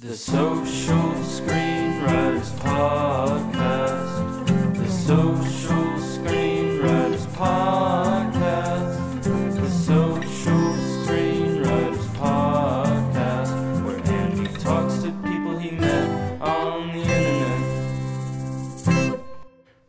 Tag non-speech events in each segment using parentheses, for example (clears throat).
The Social Screenwriters Podcast. The Social Screenwriters Podcast. The Social Screenwriters Podcast. Where Andy talks to people he met on the internet.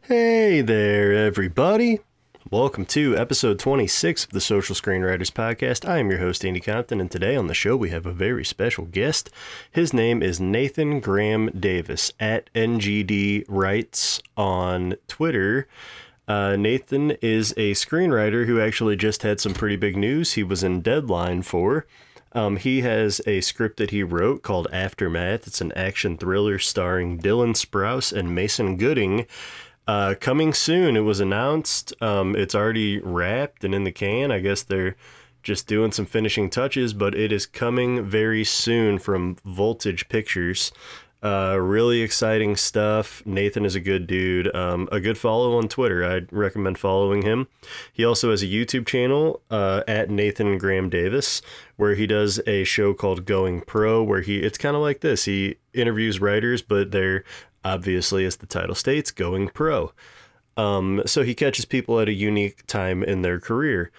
Hey there, everybody. Welcome to episode 26 of the Social Screenwriters Podcast. I am your host, Andy Compton, and today on the show we have a very special guest. His name is Nathan Graham Davis at NGD Writes on Twitter. Uh, Nathan is a screenwriter who actually just had some pretty big news he was in deadline for. Um, he has a script that he wrote called Aftermath. It's an action thriller starring Dylan Sprouse and Mason Gooding. Uh, coming soon. It was announced. Um, it's already wrapped and in the can. I guess they're just doing some finishing touches, but it is coming very soon from Voltage Pictures. Uh, really exciting stuff. Nathan is a good dude. Um, a good follow on Twitter. I'd recommend following him. He also has a YouTube channel uh, at Nathan Graham Davis, where he does a show called Going Pro, where he it's kind of like this. He interviews writers, but they're obviously, as the title states, going pro. Um, so he catches people at a unique time in their career.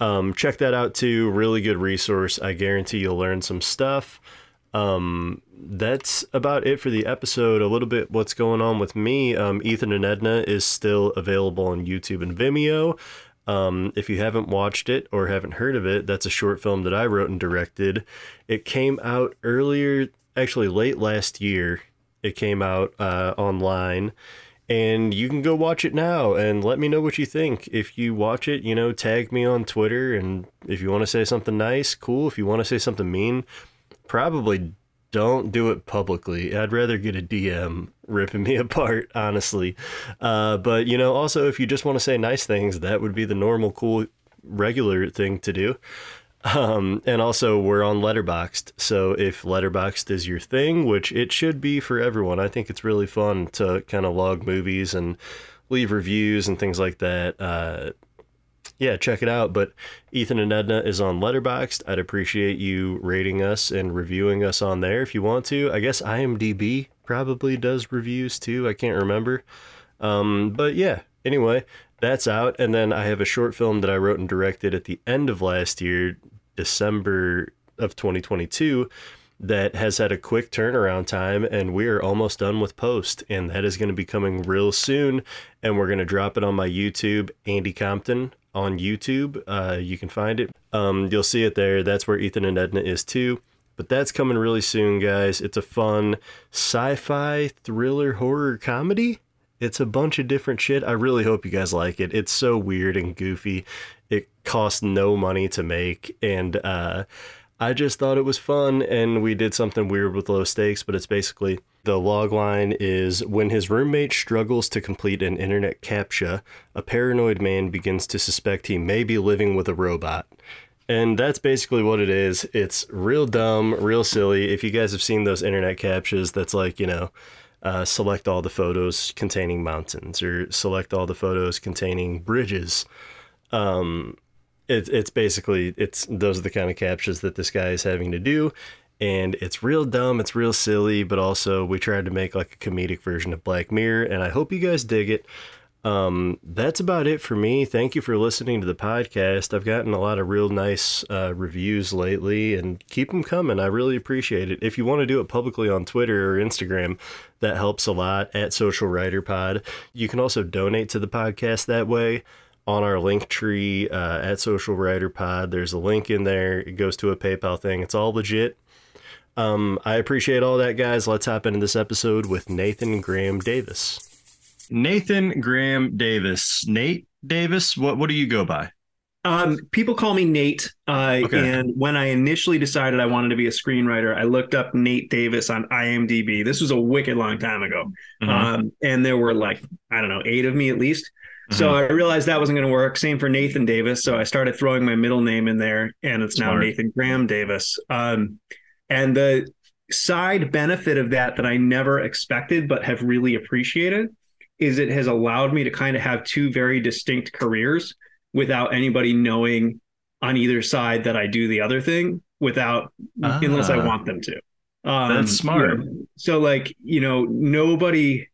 Um, check that out too. Really good resource. I guarantee you'll learn some stuff. Um, that's about it for the episode. A little bit what's going on with me. Um, Ethan and Edna is still available on YouTube and Vimeo. Um, if you haven't watched it or haven't heard of it, that's a short film that I wrote and directed. It came out earlier, actually late last year. It came out uh, online, and you can go watch it now and let me know what you think. If you watch it, you know, tag me on Twitter, and if you want to say something nice, cool. If you want to say something mean, probably don't do it publicly. I'd rather get a DM ripping me (laughs) apart, honestly. Uh, but you know, also if you just want to say nice things, that would be the normal, cool, regular thing to do. Um, and also we're on Letterboxd, so if Letterboxd is your thing, which it should be for everyone, I think it's really fun to kind of log movies and leave reviews and things like that. Uh, yeah, check it out. But Ethan and Edna is on Letterboxd. I'd appreciate you rating us and reviewing us on there if you want to. I guess IMDb probably does reviews too. I can't remember. Um, but yeah, anyway, that's out. And then I have a short film that I wrote and directed at the end of last year, December of 2022 that has had a quick turnaround time and we are almost done with post and that is going to be coming real soon and we're going to drop it on my youtube andy compton on youtube. Uh, you can find it. Um, you'll see it there. That's where ethan and edna is too. But that's coming really soon guys. It's a fun sci-fi thriller horror comedy it's a bunch of different shit. I really hope you guys like it. It's so weird and goofy. It costs no money to make. And uh, I just thought it was fun. And we did something weird with low stakes, but it's basically the log line is when his roommate struggles to complete an internet CAPTCHA, a paranoid man begins to suspect he may be living with a robot. And that's basically what it is. It's real dumb, real silly. If you guys have seen those internet captchas, that's like, you know, uh, select all the photos containing mountains or select all the photos containing bridges. Um, it, it's basically it's those are the kind of captchas that this guy is having to do, and it's real dumb, it's real silly, but also we tried to make like a comedic version of Black Mirror, and I hope you guys dig it. Um, that's about it for me. Thank you for listening to the podcast. I've gotten a lot of real nice uh, reviews lately, and keep them coming. I really appreciate it. If you want to do it publicly on Twitter or Instagram, that helps a lot at Social Writer Pod. You can also donate to the podcast that way on our link tree uh, at Social Writer Pod. There's a link in there. It goes to a PayPal thing. It's all legit. Um, I appreciate all that, guys. Let's hop into this episode with Nathan Graham Davis. Nathan Graham Davis. Nate Davis, what what do you go by? Um, people call me Nate. Uh, Okay. And when I initially decided I wanted to be a screenwriter, I looked up Nate Davis on IMDb. This was a wicked long time ago. Mhm. Um, and there were like, I don't know, eight of me at least. So Mhm. I realized that wasn't going to work. Same for Nathan Davis. So I started throwing my middle name in there, and it's now Nathan Graham Davis. Um, and the side benefit of that that I never expected but have really appreciated is it has allowed me to kind of have two very distinct careers without anybody knowing on either side that I do the other thing without unless I Ah. want them to. Um, That's smart. you know, so like, you know, nobody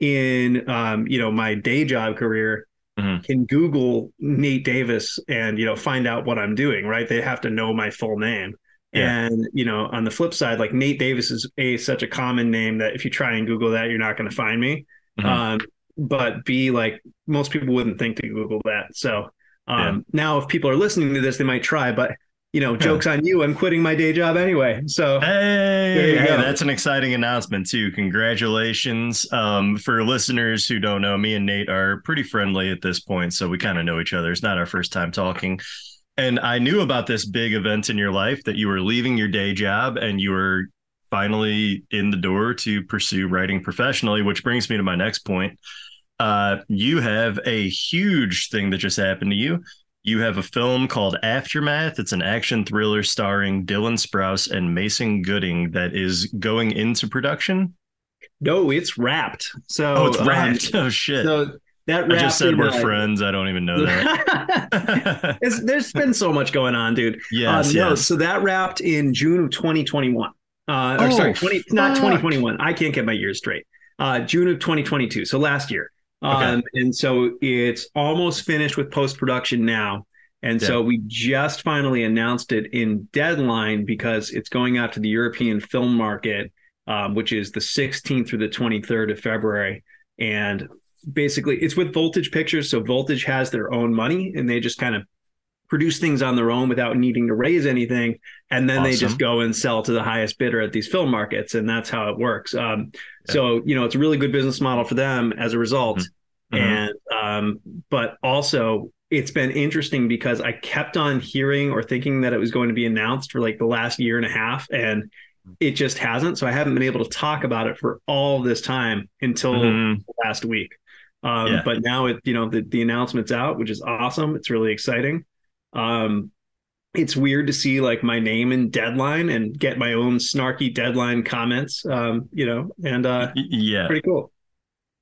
in um, you know, my day job career Mhm. can Google Nate Davis and you know find out what I'm doing, right? They have to know my full name. Yeah. And you know, on the flip side, like Nate Davis is a such a common name that if you try and Google that, you're not going to find me. Mhm. Um, but B, like most people wouldn't think to Google that. So um, now, if people are listening to this, they might try. But you know, jokes on you. I'm quitting my day job anyway. So Hey, hey, that's an exciting announcement too. Congratulations. Um, for listeners who don't know, me and Nate are pretty friendly at this point, so we kind of know each other. It's not our first time talking. And I knew about this big event in your life that you were leaving your day job and you were finally in the door to pursue writing professionally, which brings me to my next point. Uh, you have a huge thing that just happened to you. You have a film called Aftermath. It's an action thriller starring Dylan Sprouse and Mason Gooding that is going into production. no, it's wrapped. So Oh, it's um, wrapped. (laughs) oh shit! so that I just said we're friends. I don't even know that. (laughs) There's been so much going on, dude. yes, no, yes. so that wrapped in June of 2021. Uh, or Oh, sorry, 20, not 2021. I can't get my years straight. Uh, June of 2022. So last year. Um, And so it's almost finished with post production now. And so we just finally announced it in deadline because it's going out to the European film market, um, which is the 16th through the 23rd of February. And basically, it's with Voltage Pictures. So Voltage has their own money and they just kind of produce things on their own without needing to raise anything. And then they just go and sell to the highest bidder at these film markets. And that's how it works. Um, Yeah. So, you know, it's a really good business model for them as a result. Mhm. And, um, but also, it's been interesting because I kept on hearing or thinking that it was going to be announced for like the last year and a half, and it just hasn't. So I haven't been able to talk about it for all this time until Mhm. last week. Um, Yeah. But now it, you know, the, the announcement's out, which is awesome. It's really exciting. Um, it's weird to see like my name in deadline and get my own snarky deadline comments. Um, you know, and uh, yeah. pretty cool.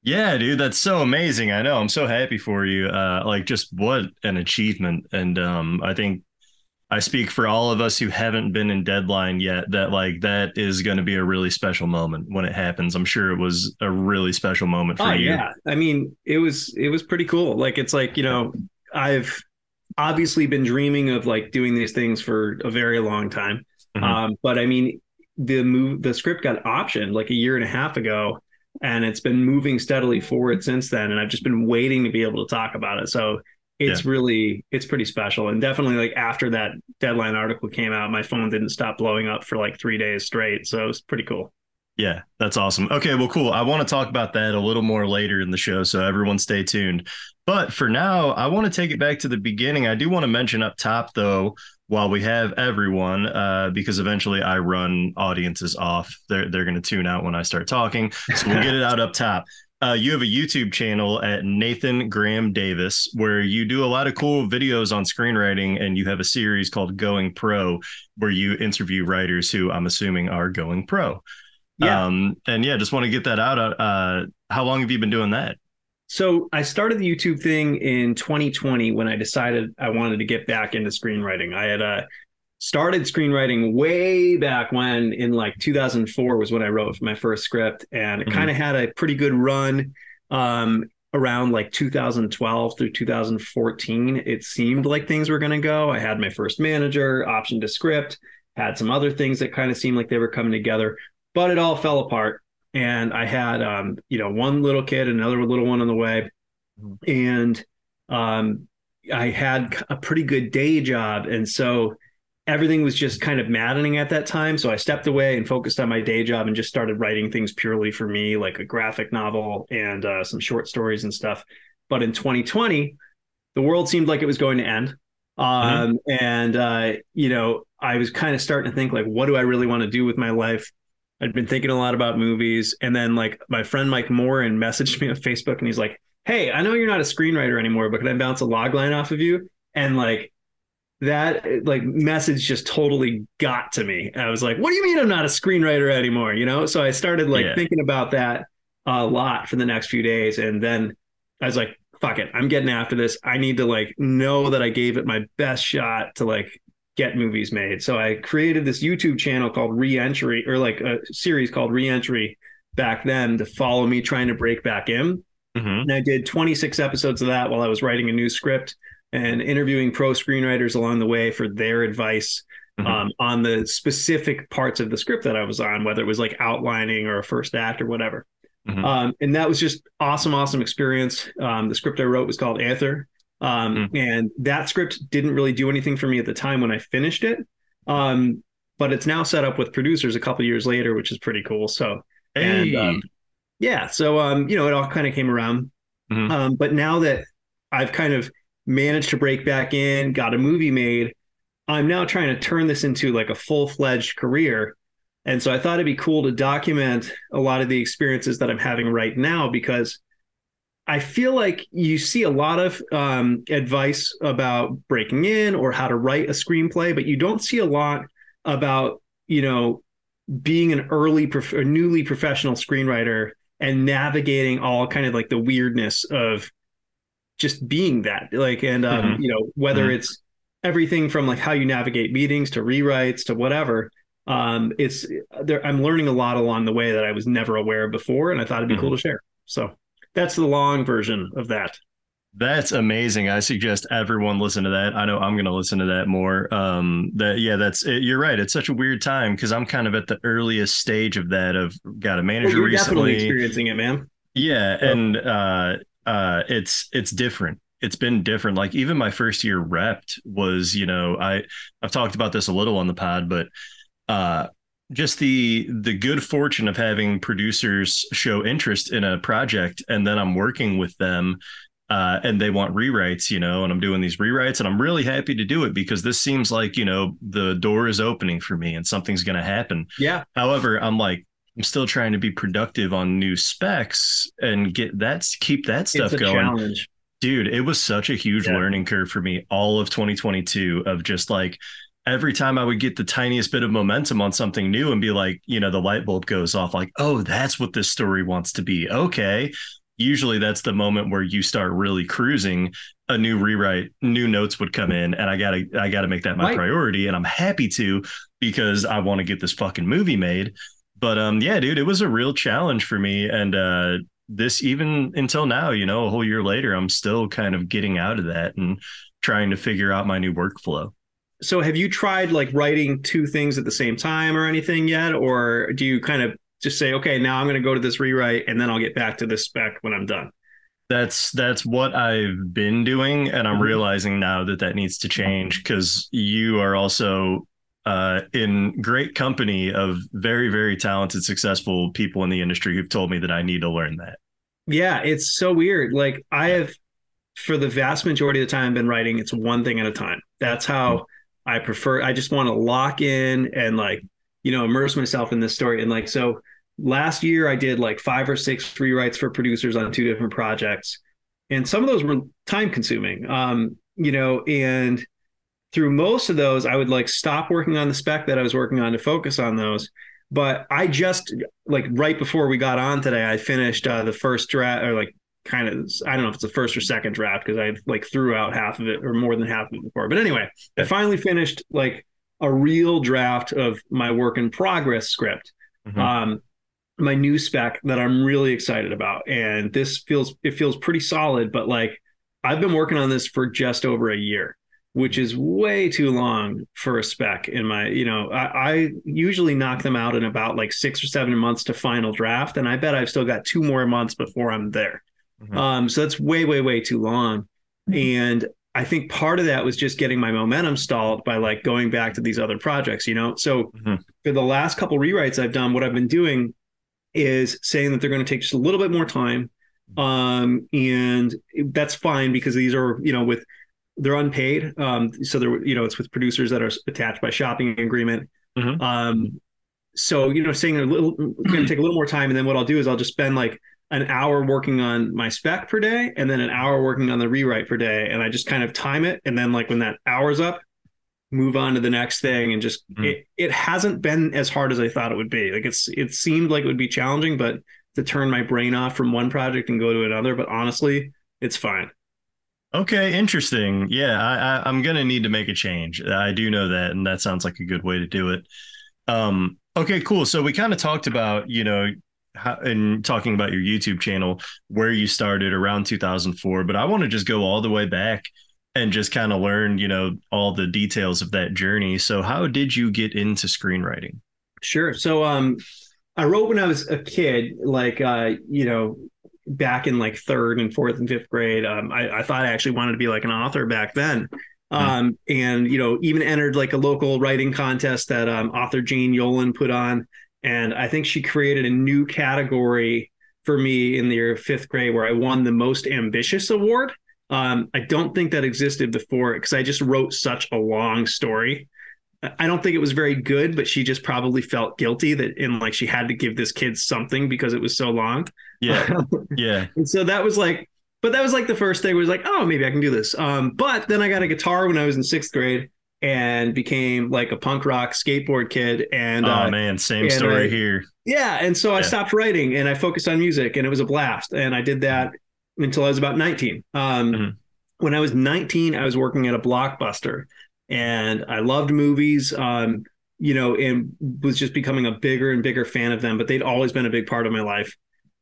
Yeah, dude, that's so amazing. I know. I'm so happy for you. Uh like just what an achievement. And um I think I speak for all of us who haven't been in deadline yet that like that is going to be a really special moment when it happens. I'm sure it was a really special moment for Oh you. yeah, I mean, it was it was pretty cool. Like it's like you know, I've obviously been dreaming of like doing these things for a very long time. Mhm. Um, but I mean, the move the script got optioned like a year and a half ago, and it's been moving steadily forward since then. And I've just been waiting to be able to talk about it. So it's really it's pretty special. And definitely like after that deadline article came out, my phone didn't stop blowing up for like three days straight. So it was pretty cool. Yeah, that's awesome. Okay, well, cool. I want to talk about that a little more later in the show, so everyone stay tuned. But for now, I want to take it back to the beginning. I do want to mention up top, though, while we have everyone, uh, because eventually I run audiences off. They're they're going to tune out when I start talking, so we'll get it out up top. (laughs) Uh, you have a YouTube channel at Nathan Graham Davis where you do a lot of cool videos on screenwriting, and you have a series called Going Pro where you interview writers who I'm assuming are going pro. Yeah. Um, and yeah, just want to get that out. Uh, how long have you been doing that? So I started the YouTube thing in 2020 when I decided I wanted to get back into screenwriting. I had uh, started screenwriting way back when, in like 2004 was when I wrote my first script, and it Mhm. kind of had a pretty good run. Um, around like 2012 through 2014, it seemed like things were going to go. I had my first manager, optioned a script, had some other things that kind of seemed like they were coming together, but it all fell apart and I had um, you know one little kid, another little one on the way, Mhm. and um, I had a pretty good day job, and so everything was just kind of maddening at that time. So I stepped away and focused on my day job and just started writing things purely for me, like a graphic novel and uh, some short stories and stuff. But in 2020, the world seemed like it was going to end. Um, And, uh, you know, I was kind of starting to think, like, what do I really want to do with my life? I'd been thinking a lot about movies. And then, like, my friend Mike Morin messaged me on Facebook and he's like, Hey, I know you're not a screenwriter anymore, but can I bounce a log line off of you? And, like, that like message just totally got to me. I was like, what do you mean I'm not a screenwriter anymore? You know? So I started like Yeah. thinking about that a lot for the next few days. And then I was like, fuck it. I'm getting after this. I need to like know that I gave it my best shot to like get movies made. So I created this YouTube channel called Reentry, or like a series called Reentry back then to follow me trying to break back in. Mhm. And I did 26 episodes of that while I was writing a new script and interviewing pro screenwriters along the way for their advice Mhm. um, on the specific parts of the script that I was on, whether it was like outlining or a first act or whatever. Mhm. Um, and that was just awesome, awesome experience. Um, the script I wrote was called Aether. Um, And that script didn't really do anything for me at the time when I finished it. Um, but it's now set up with producers a couple years later, which is pretty cool. So Hey. and, um, yeah, so um, you know, it all kind of came around. Mhm. Um, but now that I've kind of managed to break back in, got a movie made, I'm now trying to turn this into like a full fledged career. And so I thought it'd be cool to document a lot of the experiences that I'm having right now because I feel like you see a lot of um, advice about breaking in or how to write a screenplay, but you don't see a lot about, you know, being an early, prof- or newly professional screenwriter and navigating all kind of like the weirdness of just being that. Like, and, um, Mhm. you know, whether Mhm. it's everything from like how you navigate meetings to rewrites to whatever. Um, it's there. I'm learning a lot along the way that I was never aware of before, and I thought it'd be Mhm. cool to share. So that's the long version of that. That's amazing. I suggest everyone listen to that. I know I'm going to listen to that more. Um, that yeah, that's it. you're right. It's such a weird time because I'm kind of at the earliest stage of that. Of got a Well, manager you're definitely recently. experiencing it, man. Yeah, Yeah. and uh, uh, it's it's different. It's been different. Like even my first year repped was, you know, I I've talked about this a little on the pod, but uh, just the the good fortune of having producers show interest in a project, and then I'm working with them, uh, and they want rewrites, you know, and I'm doing these rewrites, and I'm really happy to do it because this seems like you know the door is opening for me, and something's going to happen. Yeah, However, I'm like, I'm still trying to be productive on new specs and get that, keep that stuff it's a going. challenge. Dude, it was such a huge Yeah. learning curve for me all of 2022 of just like every time I would get the tiniest bit of momentum on something new and be like, you know, the light bulb goes off like, oh, that's what this story wants to be. Okay. Usually that's the moment where you start really cruising. A new rewrite, new notes would come in, and I gotta, I gotta make that my Right. priority, and I'm happy to because I want to get this fucking movie made. But um, yeah, dude, it was a real challenge for me, and uh, this even until now, you know, a whole year later, I'm still kind of getting out of that and trying to figure out my new workflow. So have you tried like writing two things at the same time or anything yet? Or do you kind of just say, okay, now I'm going to go to this rewrite and then I'll get back to this spec when I'm done? That's that's what I've been doing, and I'm Mhm. realizing now that that needs to change because you are also uh, in great company of very very talented, successful people in the industry who've told me that I need to learn that. Yeah, it's so weird. Like I have, for the vast majority of the time, been writing. It's one thing at a time. That's how I prefer. I just want to lock in and like, you know, immerse myself in this story. And like, so last year I did like five or six rewrites for producers on two different projects, and some of those were time consuming. Um, you know, and through most of those, I would like stop working on the spec that I was working on to focus on those. But I just like right before we got on today, I finished uh, the first draft or like kind of I don't know if it's the first or second draft because I like threw out half of it or more than half of it before. But anyway, I finally finished like a real draft of my work in progress script. Mhm. Um, my new spec that I'm really excited about, and this feels it feels pretty solid. But like I've been working on this for just over a year which is way too long for a spec in my you know I, I usually knock them out in about like six or seven months to final draft and i bet i've still got two more months before i'm there Mhm. um, so that's way way way too long. And i think part of that was just getting my momentum stalled by like going back to these other projects you know? So Mhm. for the last couple rewrites i've done what i've been doing is saying that they're going to take just a little bit more time. Um, and that's fine because these are you know with they're unpaid. Um, so they're you know it's with producers that are attached by shopping agreement. Mhm. um, so you know saying a little going to take a little more time and then what i'll do is i'll just spend like an hour working on my spec per day and then an hour working on the rewrite per day and i just kind of time it and then like when that hour's up move on to the next thing and just Mhm. it, it hasn't been as hard as i thought it would be like it's it seemed like it would be challenging but to turn my brain off from one project and go to another but honestly it's fine Okay, interesting. Yeah, I, I I'm gonna need to make a change. I do know that, and that sounds like a good way to do it. Um, okay, cool. So we kind of talked about, you know, how, and talking about your YouTube channel, where you started around 2004, but I want to just go all the way back and just kind of learn, you know, all the details of that journey. So how did you get into screenwriting? Sure. So um I wrote when I was a kid, like uh, you know, back in like third and fourth and fifth grade. Um, I, I thought I actually wanted to be like an author back then. Um, mm. and you know, even entered like a local writing contest that um, author Jane Yolen put on. And I think she created a new category for me in the year of fifth grade where I won the most ambitious award. Um, I don't think that existed before because I just wrote such a long story. I don't think it was very good, but she just probably felt guilty that in like she had to give this kid something because it was so long. Yeah. (laughs) Yeah. and so that was like, but that was like the first thing was like, oh, maybe I can do this. Um, but then I got a guitar when I was in sixth grade and became like a punk rock skateboard kid. And oh uh, man, same story I, here. Yeah. And so I stopped writing and I focused on music and it was a blast. And I did that until I was about 19. Um, mm-hmm. When I was 19, I was working at a blockbuster and I loved movies. Um, you know, and was just becoming a bigger and bigger fan of them. But they'd always been a big part of my life.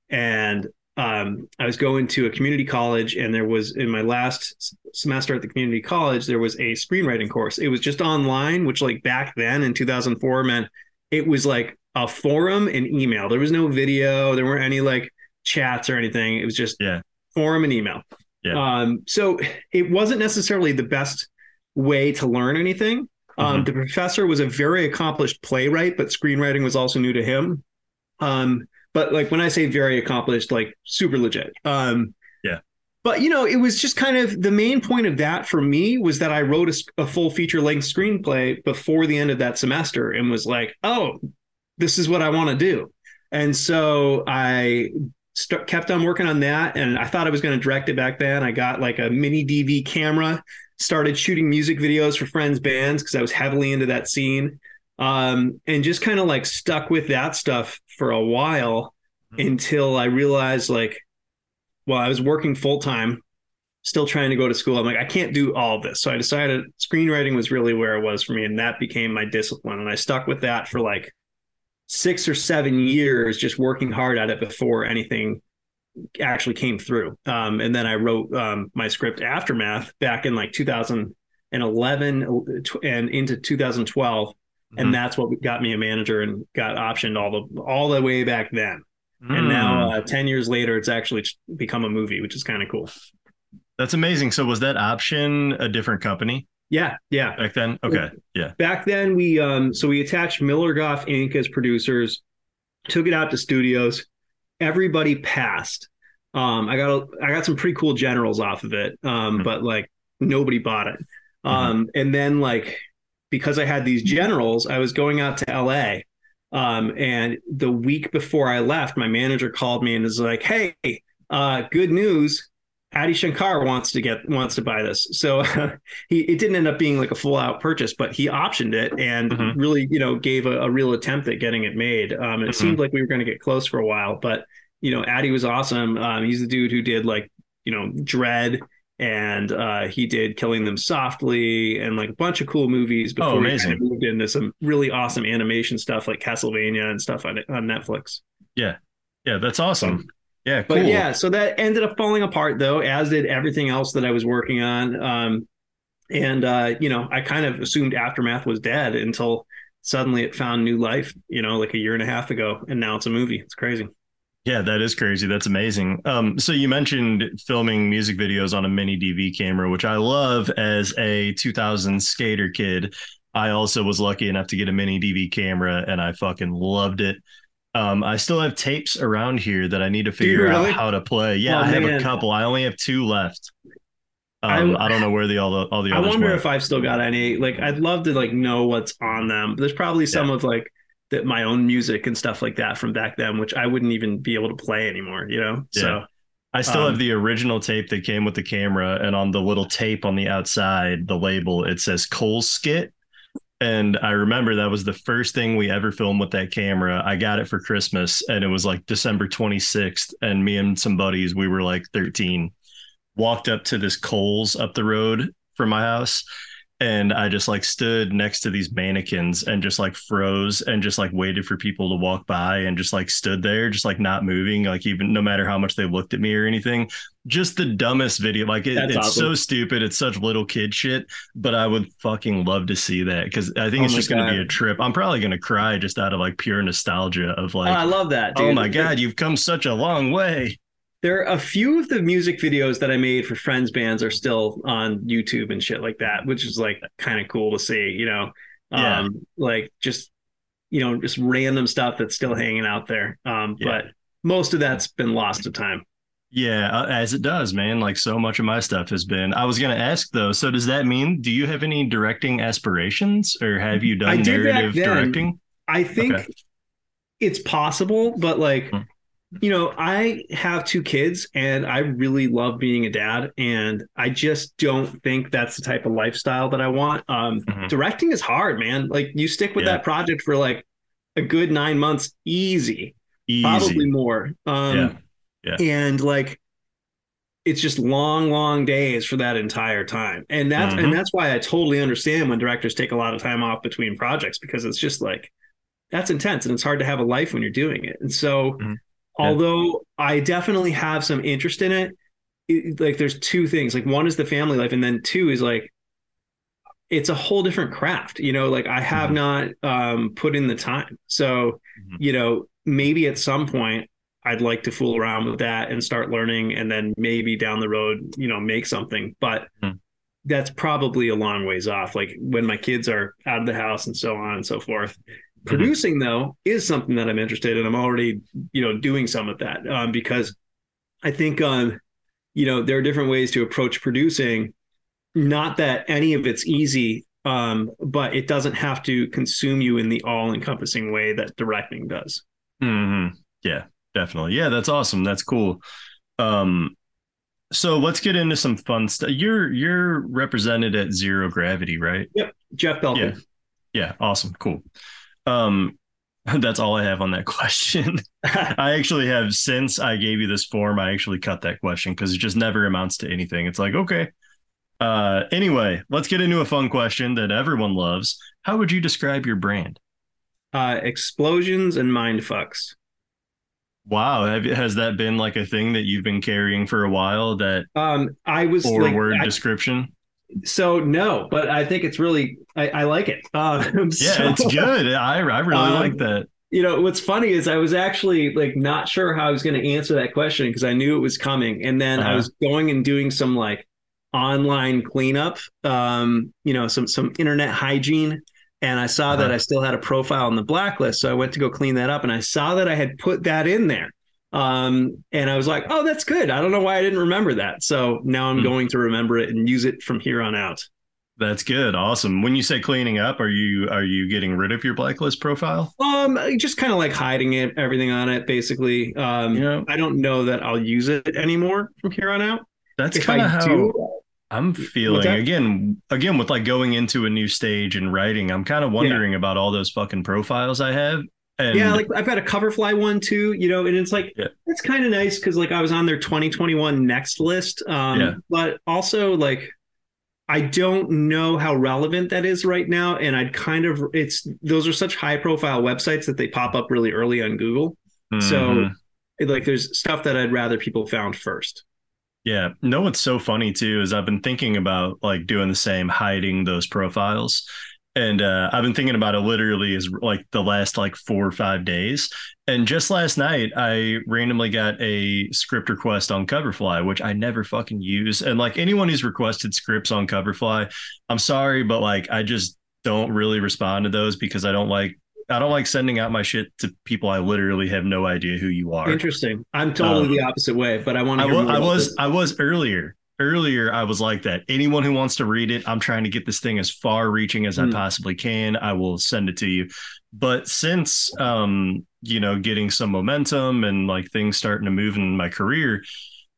And um, I was going to a community college, and there was in my last semester at the community college, there was a screenwriting course. It was just online, which like back then in 2004 meant it was like a forum and email. There was no video. There weren't any like chats or anything. It was just yeah. forum and email. Yeah. Um, so it wasn't necessarily the best way to learn anything. Um, mm-hmm. The professor was a very accomplished playwright, but screenwriting was also new to him. Um, but like when I say very accomplished, like super legit. Um, yeah. But you know, it was just kind of the main point of that for me was that I wrote a, a full feature length screenplay before the end of that semester and was like, oh, this is what I want to do. And so I st- kept on working on that, and I thought I was going to direct it back then. I got like a mini DV camera started shooting music videos for friends' bands because I was heavily into that scene. Um, and just kind of like stuck with that stuff for a while mm-hmm. until I realized like, well, I was working full time, still trying to go to school. I'm like, I can't do all this. So I decided screenwriting was really where it was for me. And that became my discipline. And I stuck with that for like six or seven years, just working hard at it before anything actually came through. Um, and then I wrote um, my script Aftermath back in like 2011 and into 2012, mm-hmm. and that's what got me a manager and got optioned all the all the way back then. Mm. And now, uh, 10 years later, it's actually become a movie, which is kind of cool. That's amazing. So was that option a different company? Yeah, yeah. Back then, okay, yeah. Back then, we um, so we attached Miller Goff Inc. as producers, took it out to studios everybody passed. Um, I got a, I got some pretty cool generals off of it, um, mm-hmm. but like nobody bought it. Mm-hmm. Um, and then like because I had these generals, I was going out to LA. Um, and the week before I left, my manager called me and was like, "Hey, uh, good news! Adi Shankar wants to get wants to buy this." So (laughs) he it didn't end up being like a full out purchase, but he optioned it and mm-hmm. really, you know, gave a, a, real attempt at getting it made. Um, it mm-hmm. seemed like we were going to get close for a while, but you know, Adi was awesome. Um, he's the dude who did like, you know, Dredd and uh, he did Killing Them Softly and like a bunch of cool movies before oh, amazing. he moved into some really awesome animation stuff like Castlevania and stuff on, on Netflix. Yeah. Yeah, that's awesome. Yeah, cool. But yeah, so that ended up falling apart though, as did everything else that I was working on. Um, and uh, you know, I kind of assumed Aftermath was dead until suddenly it found new life, you know, like a year and a half ago, and now it's a movie. It's crazy. Yeah, that is crazy. That's amazing. Um, so you mentioned filming music videos on a mini DV camera, which I love as a 2000 skater kid. I also was lucky enough to get a mini DV camera and I fucking loved it. Um, I still have tapes around here that I need to figure really? out how to play. Yeah, oh, I have man. a couple. I only have two left. Um, I, I, don't know where the all the all the. I wonder went. if I've still got any. Like, I'd love to like know what's on them. There's probably some yeah. of like that my own music and stuff like that from back then, which I wouldn't even be able to play anymore, you know? Yeah. So I still um, have the original tape that came with the camera, and on the little tape on the outside, the label, it says Cole Skit. And I remember that was the first thing we ever filmed with that camera. I got it for Christmas, and it was like December 26th. And me and some buddies, we were like 13. walked up to this Kohl's up the road from my house and I just like stood next to these mannequins and just like froze and just like waited for people to walk by and just like stood there, just like not moving, like even no matter how much they looked at me or anything. Just the dumbest video. Like it, it's awesome. so stupid. It's such little kid shit, but I would fucking love to see that because I think Oh it's just going to be a trip. I'm probably going to cry just out of like pure nostalgia of Oh, like, I love that. Oh dude. oh my God, you've come such a long way. There are a few of the music videos that I made for friends bands are still on YouTube and shit like that, which is like kind of cool to see, you know. Yeah. Um like just you know, just random stuff that's still hanging out there. Um Yeah. but most of that's been lost to time. Yeah, uh, as it does, man. Like so much of my stuff has been. I was going to ask though. So does that mean do you have any directing aspirations, or have you I done narrative directing? I think Okay. it's possible, but like, Hmm. You know, I have two kids and I really love being a dad, and I just don't think that's the type of lifestyle that I want. Um, Mhm. Directing is hard, man. Like, you stick with Yeah. that project for like a good nine months, easy, Easy. probably more. Um, Yeah. Yeah. and like. It's just long, long days for that entire time, and that's Mhm. and that's why I totally understand when directors take a lot of time off between projects because it's just like that's intense and it's hard to have a life when you're doing it. And so, Mhm. Yeah. although I definitely have some interest in it, it, like there's two things. Like one is the family life, and then two is like it's a whole different craft. You know, like I have Mhm. not um, put in the time. So, Mhm. you know, maybe at some point I'd like to fool around with that and start learning, and then maybe down the road, you know, make something. But Mhm. that's probably a long ways off. Like when my kids are out of the house and so on and so forth. Producing though is something that I'm interested in. I'm already, you know, doing some of that um, because I think, um, you know, there are different ways to approach producing. Not that any of it's easy, um, but it doesn't have to consume you in the all-encompassing way that directing does. hmm Yeah, definitely. Yeah, that's awesome. That's cool. Um, so let's get into some fun stuff. You're you're represented at Zero Gravity, right? Yep. Jeff Belkin. Yeah, awesome, cool. Um, (laughs) that's all I have on that question. (laughs) I actually have since I gave you this form, I actually cut that question because it just never amounts to anything. It's like, okay. Uh anyway, let's get into a fun question that everyone loves. How would you describe your brand? uh, explosions and mind fucks. Wow, have, has that been like a thing that you've been carrying for a while? That Um, I was four like, word I- description? So no, but I think it's really, I, I like it. Um, (laughs) Yeah, so- it's good. I I really Um, like that. You know, what's funny is I was actually like not sure how I was going to answer that question because I knew it was coming, and then I Uh-huh. was going and doing some like online cleanup, um, you know, some some internet hygiene, and I saw that Uh-huh. I still had a profile on the blacklist, so I went to go clean that up, and I saw that I had put that in there. Um, and I was like, oh, that's good. I don't know why I didn't remember that. So now I'm Hmm. going to remember it and use it from here on out. That's good. Awesome. When you say cleaning up, are you are you getting rid of your blacklist profile? Um, just kind of like hiding it, everything on it, basically. Um, Yeah. I don't know that I'll use it anymore from here on out. That's kind of how do, I'm feeling. Again, again with like going into a new stage and writing, I'm kind of wondering about all those fucking profiles I have. And yeah, like I've got a Coverfly one too, you know, and it's like Yeah. it's kind of nice because like I was on their 2021 next list, um, Yeah. but also like I don't know how relevant that is right now, and I'd kind of it's those are such high profile websites that they pop up really early on Google. So Mhm. it, like there's stuff that I'd rather people found first. Yeah. No, what's so funny too is I've been thinking about like doing the same, hiding those profiles. And uh, I've been thinking about it literally as like the last like four or five days. And just last night, I randomly got a script request on Coverfly, which I never fucking use. And like anyone who's requested scripts on Coverfly, I'm sorry, but like I just don't really respond to those because I don't like I don't like sending out my shit to people I literally have no idea who you are. Interesting. I'm totally Um, the opposite way, but I want to. was, I was I was earlier. Earlier, I was like that. Anyone who wants to read it, I'm trying to get this thing as far reaching as I Mm. possibly can. I will send it to you. But since um, you know, getting some momentum and like things starting to move in my career,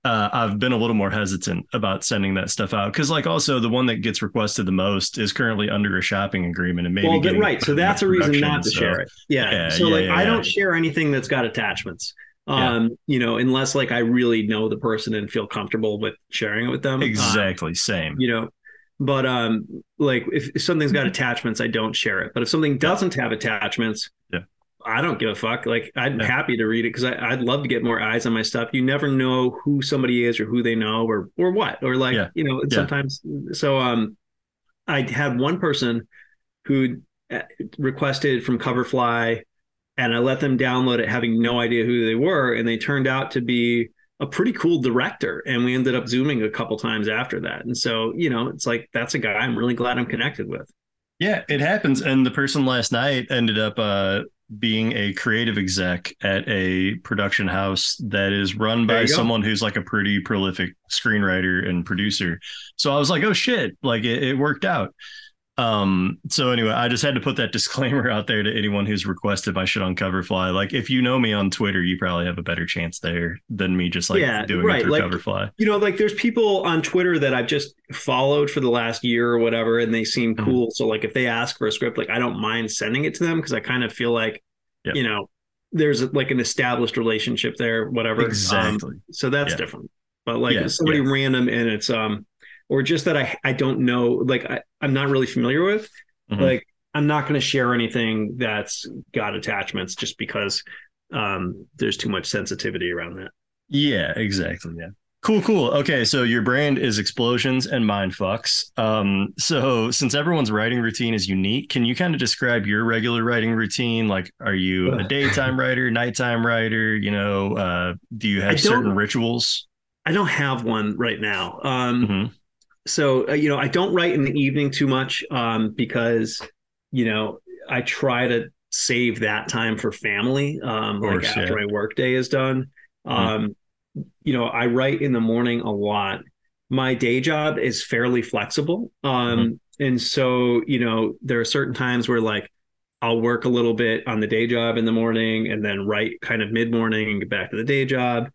uh, I've been a little more hesitant about sending that stuff out because, like, also the one that gets requested the most is currently under a shopping agreement and maybe well, right. So that's a reason not to so- share it. Yeah. Yeah, so yeah, like yeah, I don't share anything that's got attachments. Yeah. Um, you know, unless like I really know the person and feel comfortable with sharing it with them. Uh, Exactly. Same. you know, but um, like if, if something's got attachments, I don't share it. But if something doesn't have attachments, Yeah. I don't give a fuck. Like I'm Yeah. happy to read it because I'd love to get more eyes on my stuff. You never know who somebody is or who they know or or what or like Yeah. you know. Yeah. Sometimes so um, I had one person who uh, requested from Coverfly, and I let them download it, having no idea who they were, and they turned out to be a pretty cool director. And we ended up zooming a couple times after that. And so you know, it's like that's a guy I'm really glad I'm connected with. Yeah, it happens. And the person last night ended up uh, being a creative exec at a production house that is run by someone who's like a pretty prolific screenwriter and producer. So I was like, oh shit, like it, it worked out. Um, so anyway, I just had to put that (laughs) disclaimer out there to anyone who's requested my shit on Coverfly. Like, if you know me on Twitter, you probably have a better chance there than me just like Yeah, doing right, it through like- Coverfly. You know, like there's people on Twitter that I've just followed for the last year or whatever, and they seem Mhm. cool. So like if they ask for a script, like I don't mind sending it to them because I kind of feel like, Yep. you know, there's like an established relationship there, whatever. Um, Exactly. so that's Yeah. different. But like Yeah, somebody random and it's um or just that I I don't know, like I, I'm not really familiar with, Mhm. like I'm not gonna share anything that's got attachments just because um there's too much sensitivity around that. Yeah, exactly. Yeah. Cool, cool. Okay, so your brand is explosions and mind fucks. Um, so since everyone's writing routine is unique, can you kind of describe your regular writing routine? Like, are you a daytime writer, nighttime writer? You know, uh, do you have certain rituals? I don't have one right now. Um Mhm. So uh, you know i don't write in the evening too much um, because you know i try to save that time for family um, like after my workday is done. Um, you know i write in the morning a lot. My day job is fairly flexible um, Mm-hmm. and so you know there are certain times where like i'll work a little bit on the day job in the morning and then write kind of mid-morning and get back to the day job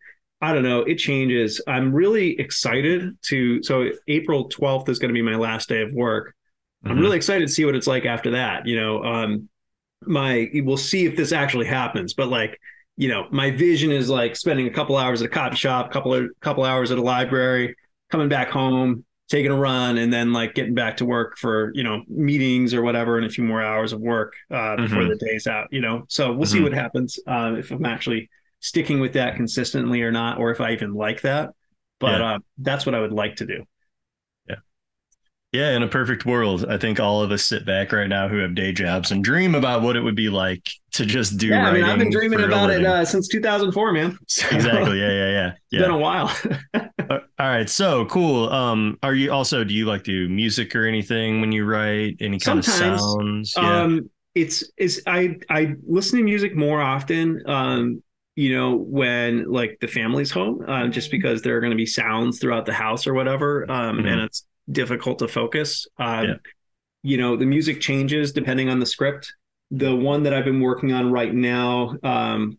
I don't know. It changes. I'm really excited to. So April 12th is going to be my last day of work. I'm Mhm. really excited to see what it's like after that. You know, um, my we'll see if this actually happens. But like, you know, my vision is like spending a couple hours at a copy shop, couple of couple hours at a library, coming back home, taking a run, and then like getting back to work for you know meetings or whatever, and a few more hours of work uh, before Mhm. the day's out. You know, so we'll see Mhm. what happens uh, if I'm actually sticking with that consistently or not, or if I even like that. But Yeah. uh, that's what I would like to do. Yeah, Yeah. in a perfect world, I think all of us sit back right now who have day jobs and dream about what it would be like to just do yeah, I mean, I've been dreaming about it uh, since 2004, man. (laughs) So, exactly. Yeah, yeah, yeah. It's Yeah. been a while. (laughs) Uh, all right, so cool. Um, are you also do you like do music or anything when you write? Any kind Sometimes. of sounds? Yeah. Um, it's it's I I listen to music more often. Um, you know, when like the family's home, uh, just because there are going to be sounds throughout the house or whatever, um, Mhm. and it's difficult to focus. Um, Yeah. You know, the music changes depending on the script. The one that I've been working on right now, um,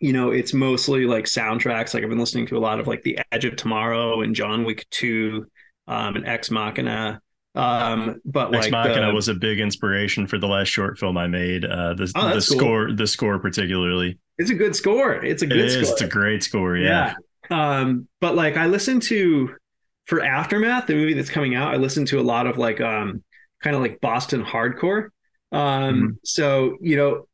you know, it's mostly like soundtracks. Like I've been listening to a lot of like The Edge of Tomorrow and John Wick Two, um, and Ex Machina. Um, but Ex like Machina the- was a big inspiration for the last short film I made. Uh, the Oh, the cool. score, the score particularly. It's a good score. It's a good is. score. It's a great score. Yeah. Yeah. Um, but like I listen to for Aftermath, the movie that's coming out, I listen to a lot of like um kind of like Boston hardcore. Um, Mm-hmm. so you know,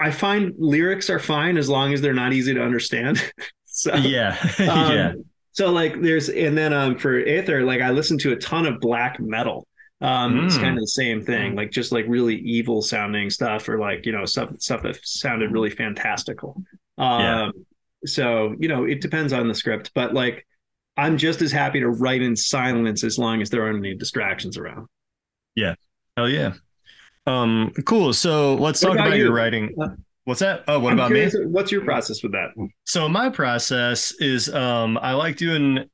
I find lyrics are fine as long as they're not easy to understand. (laughs) so Yeah. (laughs) um, yeah. So like there's and then um for Aether, like I listen to a ton of black metal. Um it's Mm. kind of the same thing, like just like really evil sounding stuff or like, you know, stuff stuff that sounded really fantastical. Um Yeah. so, you know, it depends on the script, but like I'm just as happy to write in silence as long as there aren't any distractions around. Yeah. Hell yeah. Um, cool. So let's What talk about about, your writing. Uh, What's that? Oh, what I'm about me? What's your process with that? So my process is um I like doing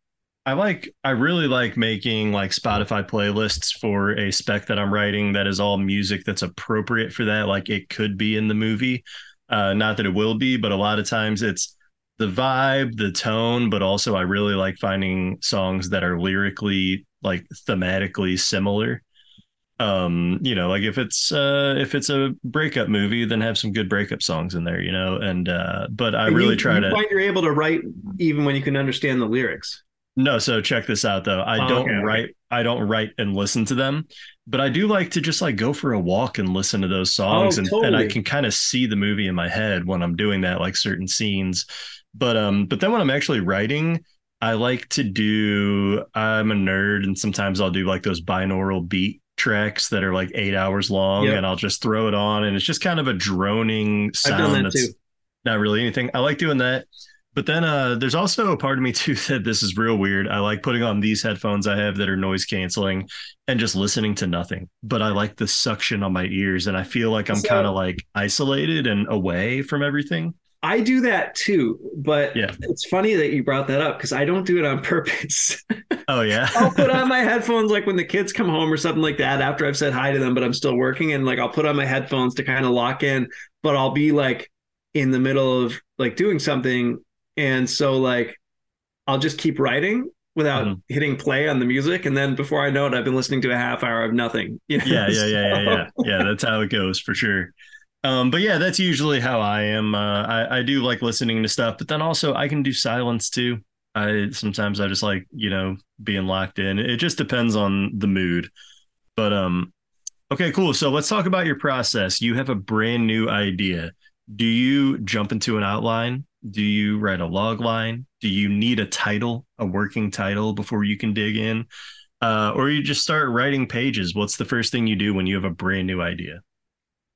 I like I really like making like Spotify playlists for a spec that I'm writing that is all music that's appropriate for that like it could be in the movie. Uh not that it will be, but a lot of times it's the vibe, the tone, but also I really like finding songs that are lyrically like thematically similar. Um, you know, like if it's uh if it's a breakup movie, then have some good breakup songs in there, you know. And uh but I And really you, try you to find you're able to write even when you can understand the lyrics. No, so check this out though. I Oh, don't okay, okay. write I don't write and listen to them, but I do like to just like go for a walk and listen to those songs Oh, and, and I can kind of see the movie in my head when I'm doing that, like certain scenes. But um, but then when I'm actually writing, I like to do I'm a nerd and sometimes I'll do like those binaural beat tracks that are like eight hours long Yep. and I'll just throw it on and it's just kind of a droning sound that that's too. not really anything. I like doing that. But then uh, there's also a part of me (laughs) too that this is real weird. I like putting on these headphones I have that are noise canceling and just listening to nothing. But I like the suction on my ears and I feel like I'm So- kind of like isolated and away from everything. I do that too, but Yeah. it's funny that you brought that up because I don't do it on (laughs) purpose. Oh yeah. I'll put on (laughs) my headphones like when the kids come home or something like that after I've said hi to them, but I'm still working and like I'll put on my headphones to kind of lock in, but I'll be like in the middle of like doing something. And so like I'll just keep writing without Mhm. hitting play on the music. And then before I know it, I've been listening to a half hour of nothing. you know? yeah, yeah, yeah, yeah, yeah. (laughs) Yeah, that's how it goes for sure. Um, but yeah, that's usually how I am. Uh, I, I do like listening to stuff, but then also I can do silence too. I sometimes I just like, you know, being locked in. It just depends on the mood. But um okay, cool. So let's talk about your process. You have a brand new idea. Do you jump into an outline? Do you write a log line? Do you need a title, a working title before you can dig in? Uh, or you just start writing pages. What's the first thing you do when you have a brand new idea?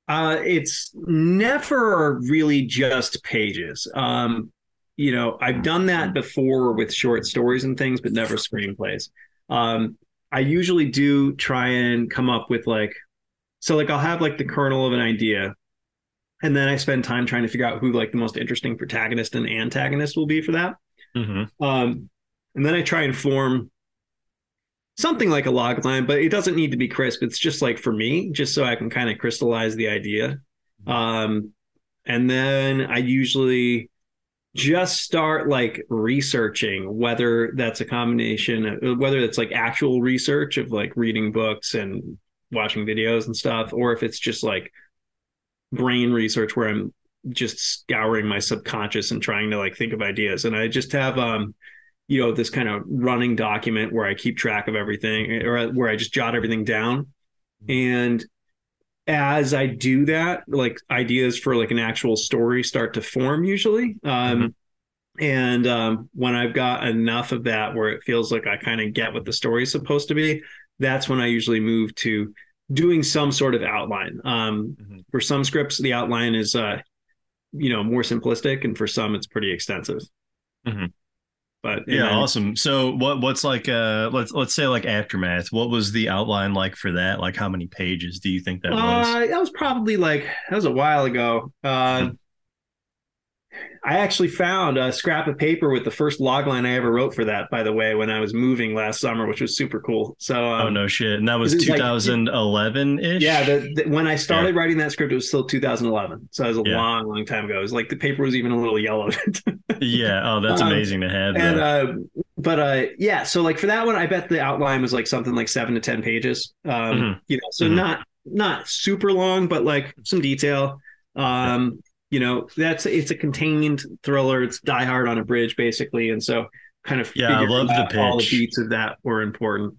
Uh, it's never really just pages. Um, you know, I've done that before with short stories and things, but never screenplays. Um, I usually do try and come up with like, so like I'll have like the kernel of an idea, and then I spend time trying to figure out who like the most interesting protagonist and antagonist will be for that. Mm-hmm. Um, and then I try and form something like a log line, but it doesn't need to be crisp. It's just like for me, just so I can kind of crystallize the idea. Um, and then I usually just start like researching whether that's a combination, of, whether it's like actual research of like reading books and watching videos and stuff, or if it's just like brain research where I'm just scouring my subconscious and trying to like think of ideas. And I just have um you know this kind of running document where I keep track of everything or where I just jot everything down. And as I do that, like ideas for like an actual story start to form usually. Um and um when I've got enough of that where it feels like I kind of get what the story is supposed to be, that's when I usually move to doing some sort of outline. Um Mhm. For some scripts the outline is uh you know more simplistic and for some it's pretty extensive Mhm. but Yeah, then- awesome. So what what's like uh let's let's say like aftermath. What was the outline like for that? Like how many pages do you think that was? uh, that was probably like that was a while ago uh I actually found a scrap of paper with the first log line I ever wrote for that, by the way, when I was moving last summer, which was super cool. So, um, oh no shit. And that was it was like- 2011 ish. Yeah, the, the, when I started writing that script, it was still 2011. So it was a Yeah. long, long time ago. It was like the paper was even a little yellow. (laughs) yeah. Oh, that's Um, amazing to have. and uh, but uh, yeah, so like for that one, I bet the outline was like something like seven to ten pages. Um, Mhm. You know, so Mhm. not not super long, but like some detail. Um, You know, that's it's a contained thriller. It's Die Hard on a bridge, basically, and so kind of Yeah, I love the out All the beats of that were important.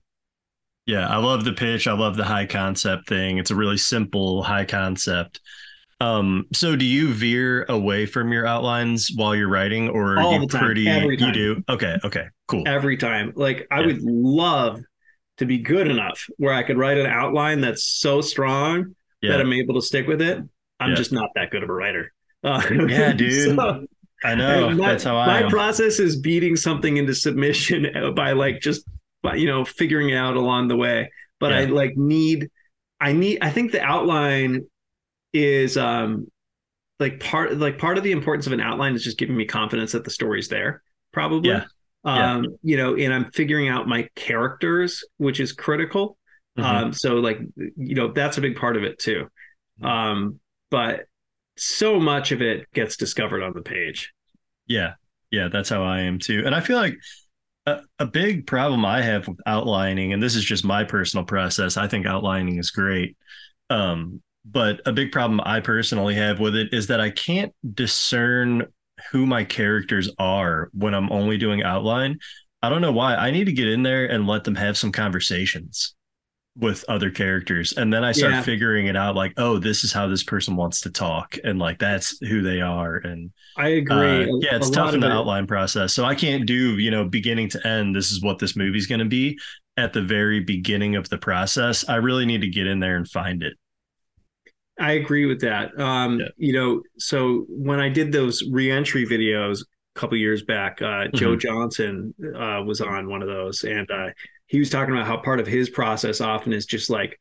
Yeah, I love the pitch. I love the high concept thing. It's a really simple high concept. Um, so do you veer away from your outlines while you're writing or are All you the time, pretty you do? Okay, okay, cool. every time. Like I Yeah. would love to be good enough where I could write an outline that's so strong that I'm able to stick with it. I'm Yeah. just not that good of a writer. Uh, (laughs) Yeah, dude. so- I know. my, That's how I my am. process is beating something into submission (laughs) by like just by, you know figuring it out along the way. But I like need I need I think the outline is um like part like part of the importance of an outline is just giving me confidence that the story's there probably. Yeah. Yeah. Um, you know, and I'm figuring out my characters, which is critical. Mhm. Um, so like, you know, that's a big part of it too. Um, but so much of it gets discovered on the page. Yeah. Yeah, that's how I am too. And I feel like A, a big problem I have with outlining, and this is just my personal process. I think outlining is great. Um, but a big problem I personally have with it is that I can't discern who my characters are when I'm only doing outline. I don't know why. I need to get in there and let them have some conversations with other characters. And then I start Yeah. figuring it out like, oh, this is how this person wants to talk. And like, that's who they are. And I agree. uh, yeah, it's tough in the it- outline process. So I can't do, you know, beginning to end, this is what this movie's going to be at the very beginning of the process. I really need to get in there and find it. I agree with that. Um, Yeah. You know, so when I did those reentry videos a couple years back, uh, Joe Mm-hmm. Johnson uh, was on one of those, and uh, he was talking about how part of his process often is just like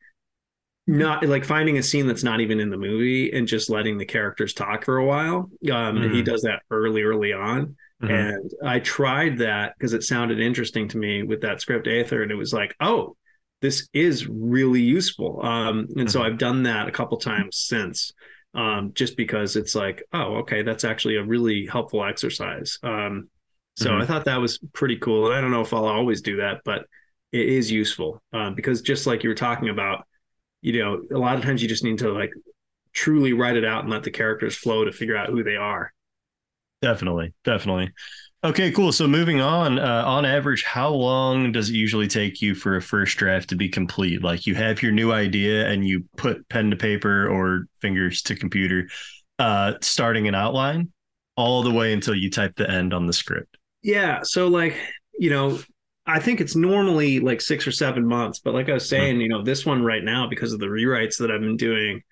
not like finding a scene that's not even in the movie and just letting the characters talk for a while. Um, And he Mhm. does that early, early on. Mhm. And I tried that because it sounded interesting to me with that script Aether, and it was like, oh, this is really useful. Um, and so Mhm. I've done that a couple times since, um, just because it's like, oh, okay, that's actually a really helpful exercise. Um, so. I thought that was pretty cool. And I don't know if I'll always do that, but it is useful um, because just like you were talking about, you know, a lot of times you just need to like truly write it out and let the characters flow to figure out who they are. Definitely, definitely. Okay, cool. So moving on, uh, on average, how long does it usually take you for a first draft to be complete? Like you have your new idea and you put pen to paper or fingers to computer, uh, starting an outline all the way until you type the end on the script. Yeah. So like, you know, I think it's normally like six or seven months, but like I was saying, you know, this one right now, because of the rewrites that I've been doing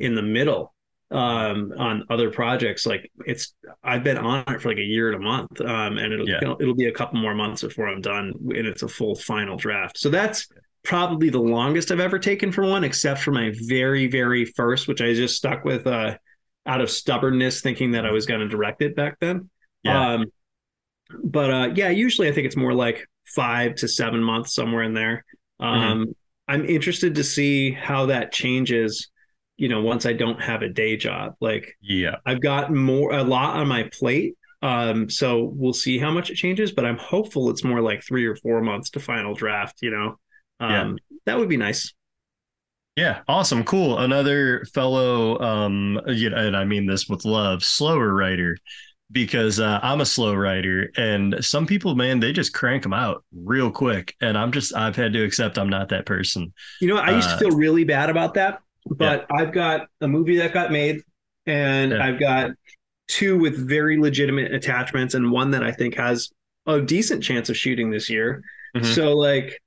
in the middle um on other projects like it's i've been on it for like a year and a month um and it'll Yeah. it'll be a couple more months before i'm done and it's a full final draft so that's probably the longest i've ever taken for one except for my very very first which i just stuck with uh out of stubbornness thinking that i was going to direct it back then Yeah. um but uh yeah usually i think it's more like five to seven months somewhere in there. Um i'm interested to see how that changes you know once i don't have a day job. Like Yeah. i've got more a lot on my plate um so we'll see how much it changes but i'm hopeful it's more like three or four months to final draft you know? Um that would be nice. Yeah, awesome, cool. Another fellow, um, you know, and I mean this with love, slower writer, because uh, I'm a slow writer, and some people, man, they just crank them out real quick, and I'm just, I've had to accept I'm not that person. You know, I used Uh, to feel really bad about that, but I've got a movie that got made, and Yeah. I've got two with very legitimate attachments, and one that I think has a decent chance of shooting this year. Mhm. So, like,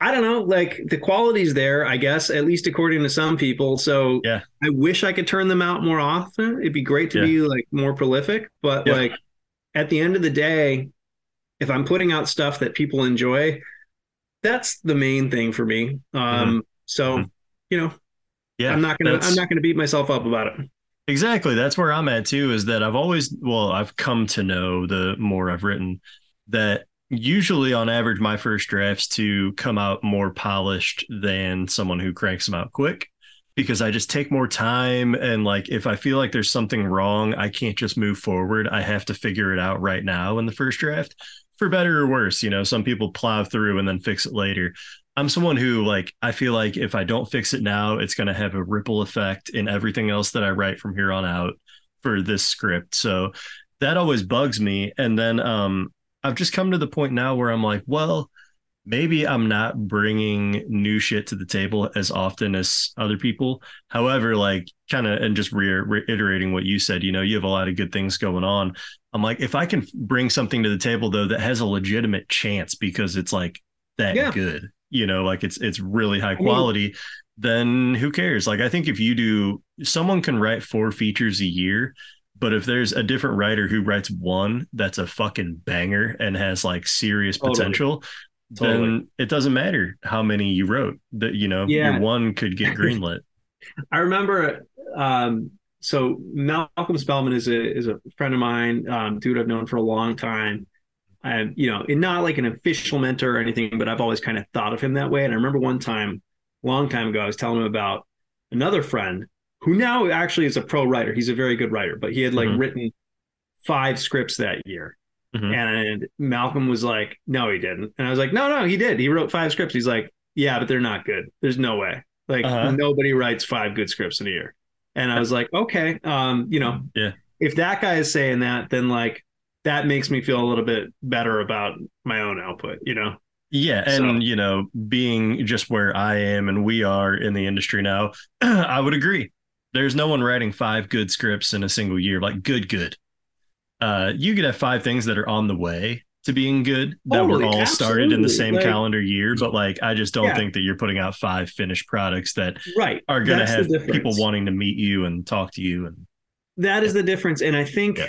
I don't know, like the quality's there, I guess, at least according to some people. So, Yeah. I wish I could turn them out more often. It'd be great to Yeah. be like more prolific, but Yeah. like at the end of the day, if I'm putting out stuff that people enjoy, that's the main thing for me. Um, so Mhm. you know, Yeah, I'm not gonna that's- I'm not gonna beat myself up about it. Exactly. That's where I'm at too, is that I've always, well, I've come to know the more I've written that usually on average, my first drafts to come out more polished than someone who cranks them out quick because I just take more time. And like, if I feel like there's something wrong, I can't just move forward. I have to figure it out right now in the first draft for better or worse. You know, some people plow through and then fix it later. I'm someone who like I feel like if I don't fix it now, it's going to have a ripple effect in everything else that I write from here on out for this script. So that always bugs me. And then um, I've just come to the point now where I'm like, well, maybe I'm not bringing new shit to the table as often as other people. However, like kind of and just re- reiterating what you said, you know, you have a lot of good things going on. I'm like, if I can bring something to the table though that has a legitimate chance because it's like that Yeah. good, you know, like it's it's really high mean- quality, then who cares? Like I think if you do someone can write four features a year, but if there's a different writer who writes one that's a fucking banger and has like serious Totally. potential, Totally. then it doesn't matter how many you wrote. That you know, Yeah. your one could get (laughs) greenlit. I remember um so Malcolm Spellman is a is a friend of mine, um, dude I've known for a long time. And you know, and not like an official mentor or anything, but I've always kind of thought of him that way. And I remember one time, long time ago, I was telling him about another friend who now actually is a pro writer. He's a very good writer, but he had like Mhm. written five scripts that year. Mhm. And Malcolm was like, no, he didn't. And I was like, no, no, he did. He wrote five scripts. He's like, yeah, but they're not good. There's no way. Like Uh-huh. nobody writes five good scripts in a year. And I was like, okay, um, you know, Yeah. if that guy is saying that, then like that makes me feel a little bit better about my own output, you know? Yeah, and So- you know, being just where I am and we are in the industry now, (clears throat) I would agree. There's no one writing five good scripts in a single year, like good, good. Uh, you could have five things that are on the way to being good that were Totally, all started in the same Like- calendar year, but like I just don't Yeah. think that you're putting out five finished products that Right. are going to have people wanting to meet you and talk to you and that is the difference and i think Yeah.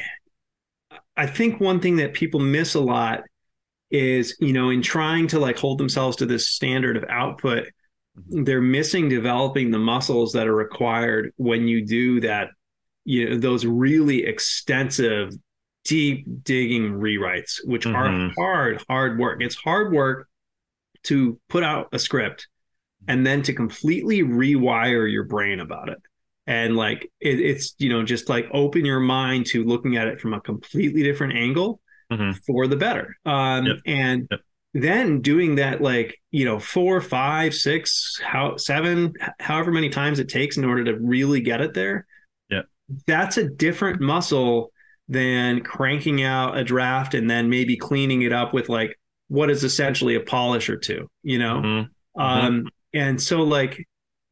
i think one thing that people miss a lot is you know in trying to like hold themselves to this standard of output. They're missing developing the muscles that are required when you do that you know those really extensive deep digging rewrites which Mhm. are hard hard work it's hard work to put out a script and then to completely rewire your brain about it and like it, it's you know just like open your mind to looking at it from a completely different angle Mhm. for the better um Yep. and Yep. Then doing that like you know four five six how seven however many times it takes in order to really get it there yeah. that's a different muscle than cranking out a draft and then maybe cleaning it up with like what is essentially a polish or two you know? Mhm. um and so like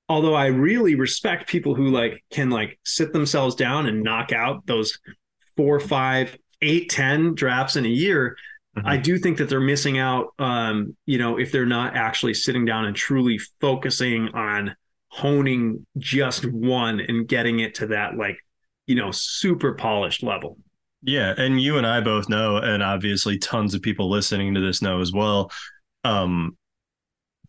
although i really respect people who like can like sit themselves down and knock out those four five eight ten drafts in a year Mhm. i do think that they're missing out um you know if they're not actually sitting down and truly focusing on honing just one and getting it to that like you know super polished level Yeah, and you and I both know, and obviously tons of people listening to this know as well. Um,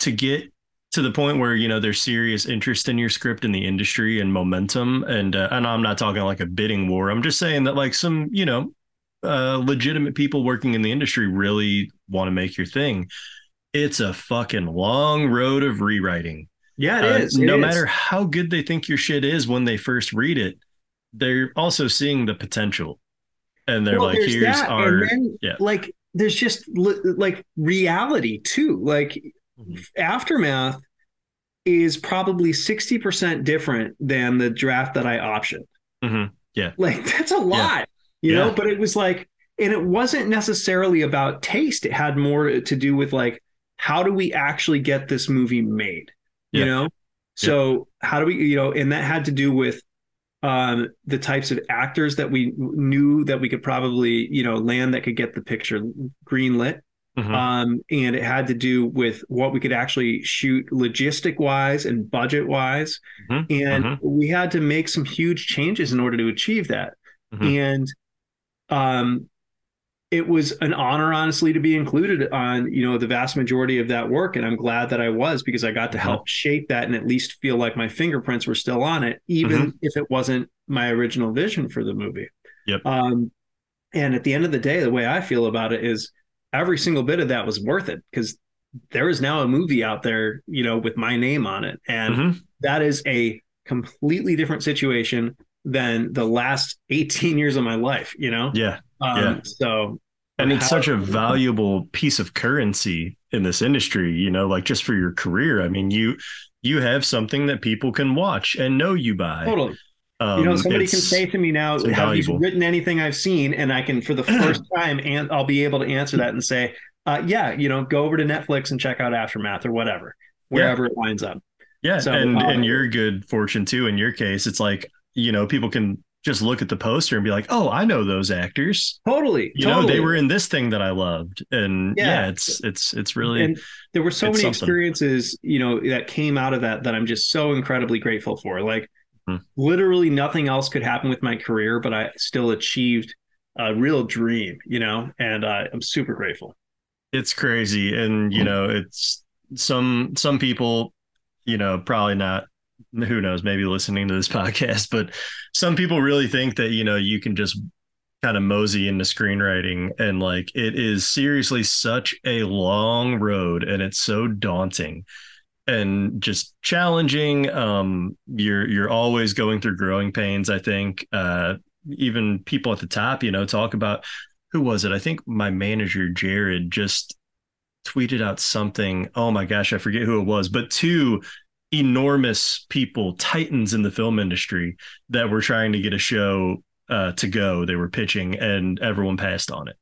to get to the point where you know there's serious interest in your script in the industry and momentum, and uh, and I'm not talking like a bidding war. I'm just saying that like some you know uh, legitimate people working in the industry really want to make your thing. It's a fucking long road of rewriting. yeah Uh, it is. It no is. matter how good they think your shit is when they first read it, they're also seeing the potential. And they're Well, like, here's that, our then, yeah. like there's just like reality too like Mhm. aftermath is probably 60% different than the draft that i optioned Mhm. Yeah. like that's a lot you know but it was like and it wasn't necessarily about taste it had more to do with like how do we actually get this movie made you Yeah. know so how do we you know and that had to do with um the types of actors that we knew that we could probably you know land that could get the picture green lit Mhm. um and it had to do with what we could actually shoot logistic wise and budget wise Mhm. and Mhm. we had to make some huge changes in order to achieve that Mhm. and um it was an honor honestly to be included on you know the vast majority of that work and i'm glad that i was because i got to Mhm. help shape that and at least feel like my fingerprints were still on it even if it wasn't my original vision for the movie Yep. um and at the end of the day the way i feel about it is every single bit of that was worth it because there is now a movie out there you know with my name on it and Mhm. that is a completely different situation than the last 18 years of my life you know Yeah. um, yeah. so And it's how- such a valuable piece of currency in this industry, you know, like just for your career. I mean, you you have something that people can watch and know you by. totally Um, you know somebody can say to me now have you written anything i've seen and i can for the (clears throat) first time and i'll be able to answer that and say uh, yeah you know go over to netflix and check out aftermath or whatever wherever it winds up Yeah, So, and uh, and your good fortune too. In your case, it's like you know people can just look at the poster and be like, "Oh, I know those actors. totally You know, they were in this thing that I loved." And yeah, Yeah. it's it's it's really and there were so many something. experiences you know that came out of that that i'm just so incredibly grateful for like Hmm. literally nothing else could happen with my career but i still achieved a real dream you know and uh, i'm super grateful it's crazy, and Hmm. you know, it's some some people, you know, probably not. Who knows? Maybe listening to this (laughs) podcast, but some people really think that you know you can just kind of mosey into screenwriting and like it is seriously such a long road and it's so daunting and just challenging um you're you're always going through growing pains i think uh even people at the top you know talk about who was it? I think my manager Jared just tweeted out something. Oh my gosh, I forget who it was, but two enormous people, titans in the film industry that were trying to get a show uh, to go. They were pitching, and everyone passed on it.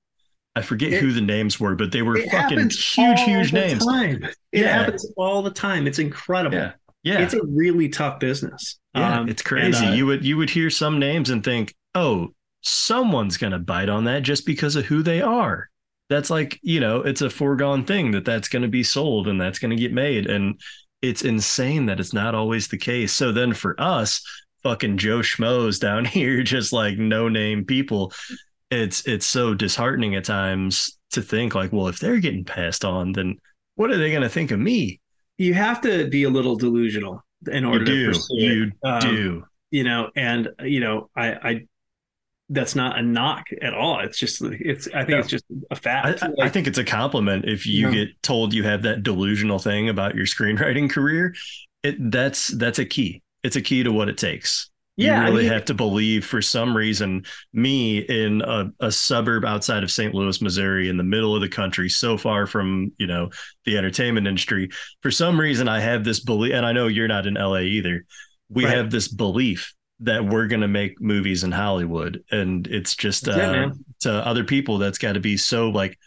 I forget It- who the names were, but they were fucking huge, huge names. Time. It Yeah. happens all the time. It's incredible. Yeah, yeah, It's a really tough business. yeah. Um, it's crazy. and, uh, you would you would hear some names and think, oh, someone's gonna bite on that just because of who they are. That's like you know, it's a foregone thing that that's gonna be sold and that's gonna get made, and it's insane that it's not always the case. So then for us, fucking Joe Schmoes down (laughs) here, just like no name people, it's it's so disheartening at times to think like, well, if they're getting passed on, then what are they gonna think of me? you have to be a little delusional in order You to pursue you it. Um, do. you know and you know i i that's not a knock at all it's just it's i think No. it's just a fact I- I think it's a compliment if you Yeah. get told you have that delusional thing about your screenwriting (laughs) career. It that's that's a key. It's a key to what it takes. yeah you I really mean, have to believe for some reason me in a, a suburb outside of st louis missouri in the middle of the country so far from you know the entertainment industry for some reason i have this belief and i know you're not in la either we Right. have this belief that we're going to make movies in hollywood and it's just uh, man. to other people that's got to be so like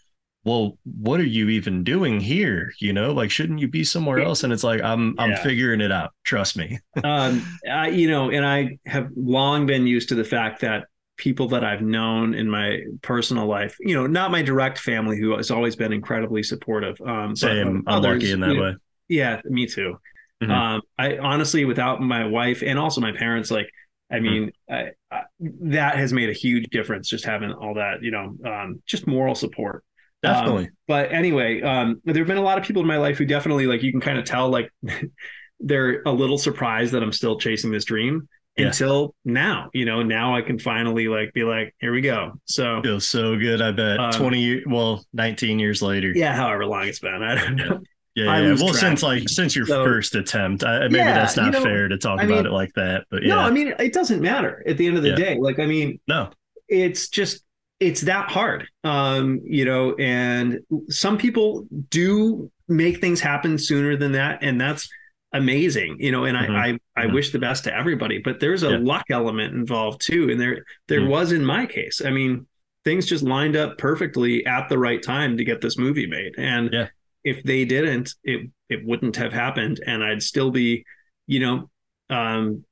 well what are you even doing here you know? Like shouldn't you be somewhere else? And it's like i'm i'm figuring it out. Trust me. (laughs) Um I, you know and i have long been used to the fact that people that i've known in my personal life you know not my direct family who has always been incredibly supportive um but same. I'm others, lucky in that you way. yeah me too Mhm. um i honestly without my wife and also my parents like Mm-hmm. i mean I, I, that has made a huge difference just having all that you know um just moral support Um, definitely but anyway um there have been a lot of people in my life who definitely like you can kind of tell like (laughs) they're a little surprised that i'm still chasing this dream Yeah. until now you know now i can finally like be like here we go so feels so good. I bet Um, twenty years, well, nineteen years later. yeah however long it's been i don't know yeah. Yeah. Well, track. since like since your So- first attempt, I, maybe Yeah, that's not you know, fair to talk I about mean- it like that. But yeah, no i mean it doesn't matter at the end of the day like i mean no, it's just it's that hard um you know and some people do make things happen sooner than that and that's amazing you know and Mhm. i i, I Mhm. wish the best to everybody but there's a luck element involved too and there there Mhm. was in my case i mean things just lined up perfectly at the right time to get this movie made and Yeah. If they didn't it it wouldn't have happened and i'd still be you know um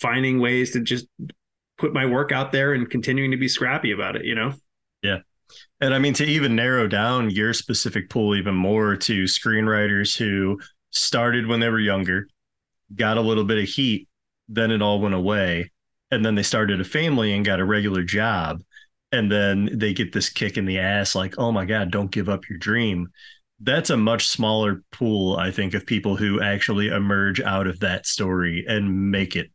finding ways to just put my work out there and continuing to be scrappy about it you know Yeah. and I mean to even narrow down your specific pool even more to screenwriters who started when they were younger, got a little bit of heat, then it all went away, and then they started a family and got a regular job, and then they get this kick in the ass like, oh my god, don't give up your dream. That's a much smaller pool, I think, of people who actually emerge out of that story and make it.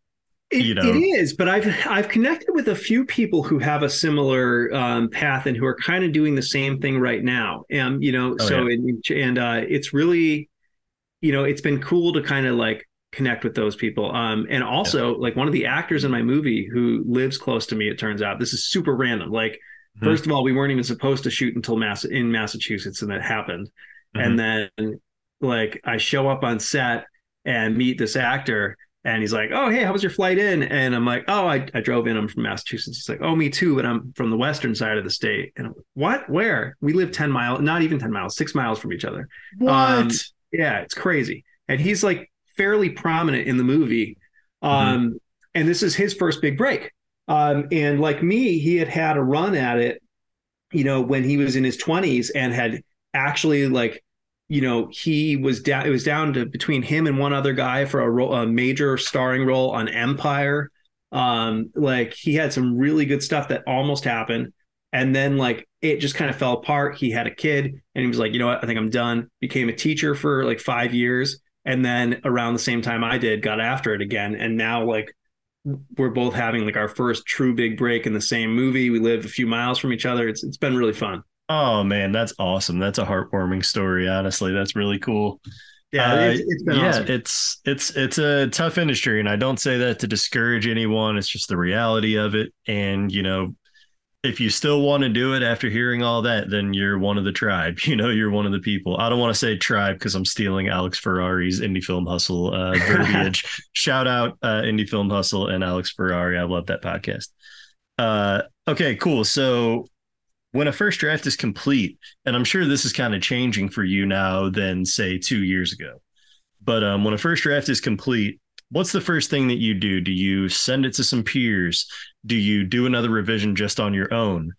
It, You know. it is, but I've I've connected with a few people who have a similar um, path and who are kind of doing the same thing right now. And you know, Oh, so and, and uh, it's really, you know, it's been cool to kind of like connect with those people. Um, and also like one of the actors in my movie who lives close to me. It turns out this is super random. Like Mhm. first of all, we weren't even supposed to shoot until Mass in Massachusetts, and that happened. And then like I show up on set and meet this actor and he's like, "Oh, hey, how was your flight in?" And I'm like, "Oh, I, I drove in. I'm from Massachusetts." He's like, "Oh, me too, but I'm from the western side of the state." And I'm like, "What? Where? We live ten miles, not even ten miles, six miles from each other." What? Um, Yeah, it's crazy. And he's like fairly prominent in the movie. Um, And this is his first big break. Um, and like me, he had had a run at it, you know, when he was in his 20s and had actually like, you know, he was down, it was down to between him and one other guy for a, role, a major starring role on Empire. Um, like he had some really good stuff that almost happened. And then like it just kind of fell apart. He had a kid and he was like, you know what? I think I'm done. Became a teacher for like five years. And then around the same time I did, got after it again. And now like we're both having like our first true big break in the same movie. We live a few miles from each other. It's it's been really fun. Oh man, that's awesome. That's a heartwarming story. Honestly, that's really cool. Yeah, Uh, it's, yeah, awesome. it's it's it's a tough industry, and I don't say that to discourage anyone. It's just the reality of it, and you know, if you still want to do it after hearing all that, then you're one of the tribe. (laughs) You know, you're one of the people. I don't want to say tribe because I'm stealing Alex Ferrari's Indie Film Hustle uh, (laughs) verbiage. Shout out uh, Indie Film Hustle and Alex Ferrari. I love that podcast. Uh, okay, cool. So when a first draft is complete, and I'm sure this is kind of changing for you now than say two years ago, but um, when a first draft is complete, what's the first thing that you do? Do you send it to some peers? Do you do another revision just on your own?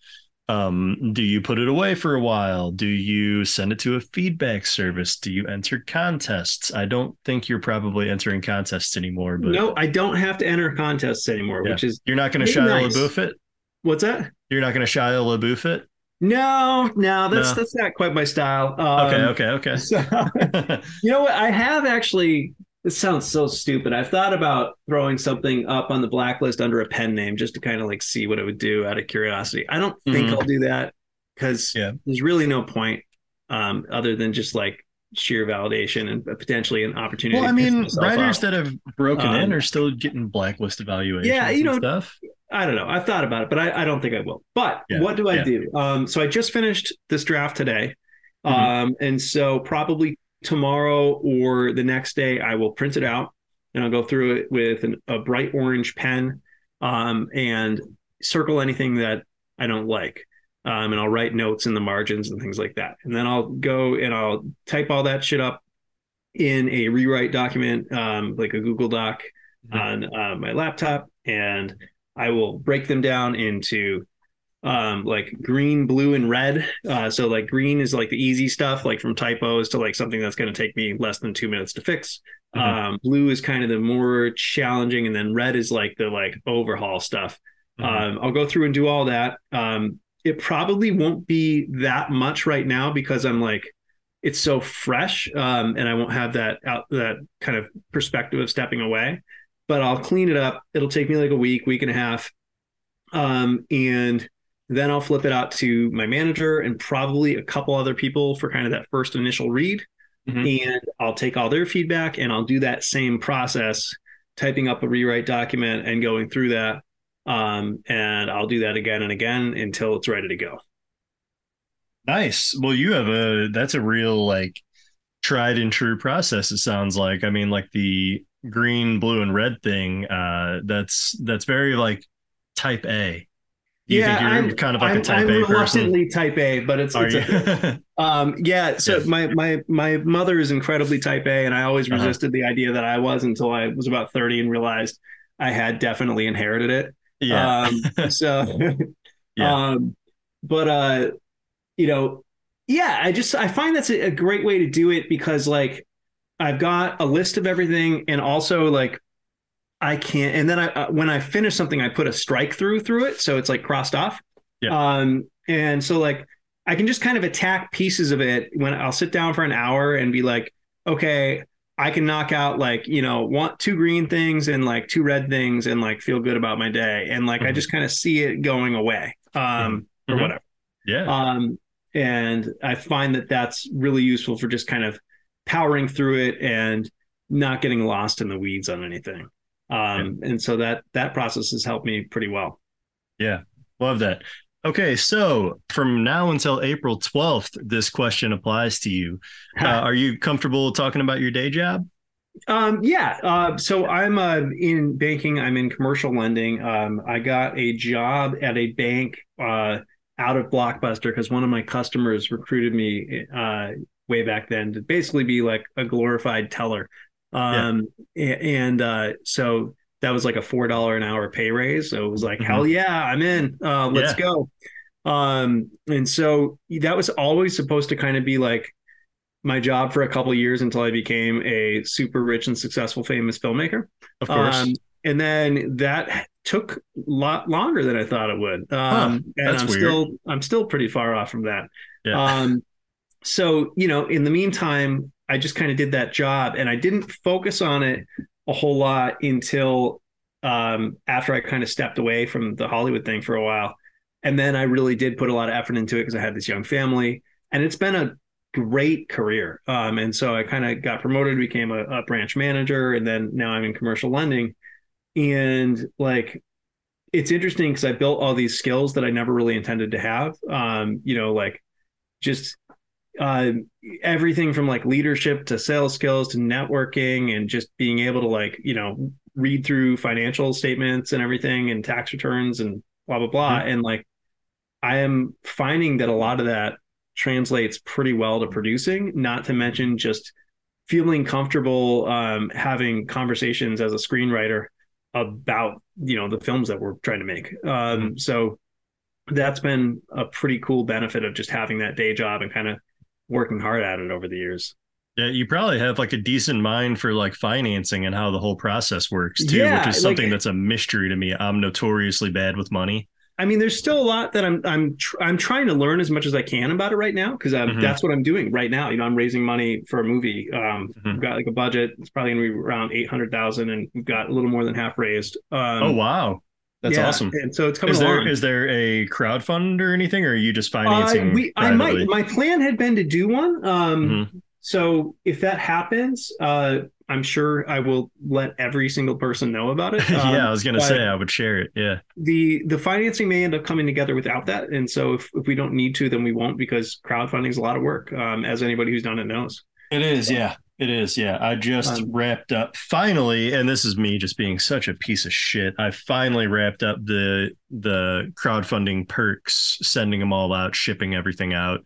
Um, do you put it away for a while? Do you send it to a feedback service? Do you enter contests? I don't think you're probably entering contests anymore, but no, I don't have to enter contests anymore, Yeah. which is you're not going to Shia nice. LaBeouf it. what's that? You're not going to Shia LaBeouf it. No, no, that's No. that's not quite my style. Um, Okay, okay, okay. So, (laughs) you know what? I have actually. This sounds so stupid. I've thought about throwing something up on the blacklist under a pen name just to kind of like see what it would do out of curiosity. I don't think Mhm. I'll do that because Yeah. there's really no point um, other than just like sheer validation and potentially an opportunity. well, I mean, writers off. that have broken in Um, are still getting blacklist evaluations. Yeah, you know, stuff. I don't know. I've thought about it, but I, I don't think I will. But Yeah, what do I yeah. do? Um, so I just finished this draft today. Mhm. Um, and so probably tomorrow or the next day, I will print it out and I'll go through it with an, a bright orange pen um, and circle anything that I don't like. Um, and I'll write notes in the margins and things like that. And then I'll go and I'll type all that shit up in a rewrite document, um, like a Google Doc Mhm. on uh, my laptop, and I will break them down into um, like green, blue, and red. Uh, so like green is like the easy stuff, like from typos to like something that's going to take me less than two minutes to fix. Mhm. Um, blue is kind of the more challenging, and then red is like the like overhaul stuff. Mhm. Um, I'll go through and do all that. Um, it probably won't be that much right now because I'm like, it's so fresh, um, and I won't have that out that kind of perspective of stepping away. But I'll clean it up. It'll take me like a week, week and a half, um, and then I'll flip it out to my manager and probably a couple other people for kind of that first initial read. Mhm. And I'll take all their feedback and I'll do that same process, typing up a rewrite document and going through that. Um, and I'll do that again and again until it's ready to go. Nice. Well, you have a that's a real like tried and true process. It sounds like. I mean, like the green, blue, and red thing. Uh, that's that's very like type A. Do you think you're I'm, kind of like I'm, a type I'm A person? reluctantly type A, but it's, it's a, (laughs) um, yeah. So Yeah. my my my mother is incredibly type A, and I always Uh-huh. resisted the idea that I was until I was about thirty and realized I had definitely inherited it. yeah. Um, so, (laughs) Yeah. um, but uh, you know, yeah, I just I find that's a, a great way to do it because like I've got a list of everything, and also like I can't. And then I uh, when I finish something, I put a strike through through it, so it's like crossed off. Yeah. Um, and so like I can just kind of attack pieces of it when I'll sit down for an hour and be like, okay, I can knock out like, you know, want two green things and like two red things and like feel good about my day. And like I Mhm. just kind of see it going away. Um or Mhm. whatever. yeah. Um and I find that that's really useful for just kind of powering through it and not getting lost in the weeds on anything. Um and so that that process has helped me pretty well. Yeah, love that. Okay, so from now until April 12th, this question applies to you. (laughs) Uh, are you comfortable talking about your day job? Um, yeah. Uh, so I'm uh, in banking. I'm in commercial lending. Um, I got a job at a bank uh, out of Blockbuster because one of my customers recruited me uh, way back then to basically be like a glorified teller. Um, a- and uh, so that was like a four dollar an hour pay raise. So it was like, Mhm. hell yeah, I'm in. Uh, let's Yeah. go. Um, and so that was always supposed to kind of be like my job for a couple of years until I became a super rich and successful famous filmmaker. Of course. Um, and then that took a lot longer than I thought it would. Um, and I'm weird. still I'm still pretty far off from that. yeah. Um, so you know, in the meantime, I just kind of did that job, and I didn't focus on it a whole lot until um, after I kind of stepped away from the Hollywood thing for a while, and then I really did put a lot of effort into it because I had this young family, and it's been a great career. Um, and so I kind of got promoted, became a, a branch manager, and then now I'm in commercial lending, and like it's interesting because I built all these skills that I never really intended to have. Um, you know, like just uh, everything from like leadership to sales skills to networking and just being able to like you know read through financial statements and everything and tax returns and blah blah blah mm-hmm. and like i am finding that a lot of that translates pretty well to producing not to mention just feeling comfortable um, having conversations as a screenwriter about you know the films that we're trying to make um, mm-hmm. so that's been a pretty cool benefit of just having that day job and kind of working hard at it over the years. Yeah, you probably have like a decent mind for like financing and how the whole process works too, yeah, which is something like, that's a mystery to me. I'm notoriously bad with money. I mean, there's still a lot that I'm I'm tr- I'm trying to learn as much as I can about it right now because mm-hmm. that's what I'm doing right now. You know, I'm raising money for a movie. Um, mm-hmm. We've got like a budget. It's probably going to be around eight hundred thousand, and we've got a little more than half raised. Um, oh wow! That's yeah, awesome. And so it's coming is there, along. Is there a crowd fund or anything, or are you just financing? Uh, we, I might. My plan had been to do one. Um, mm-hmm. So if that happens, uh, I'm sure I will let every single person know about it. (laughs) Um, yeah, I was gonna say I would share it. Yeah. The the financing may end up coming together without that, and so if, if we don't need to, then we won't because crowdfunding is a lot of work, um, as anybody who's done it knows. It is, yeah. It is, yeah. I just um, wrapped up finally, and this is me just being such a piece of shit. I finally wrapped up the the crowdfunding perks, sending them all out, shipping everything out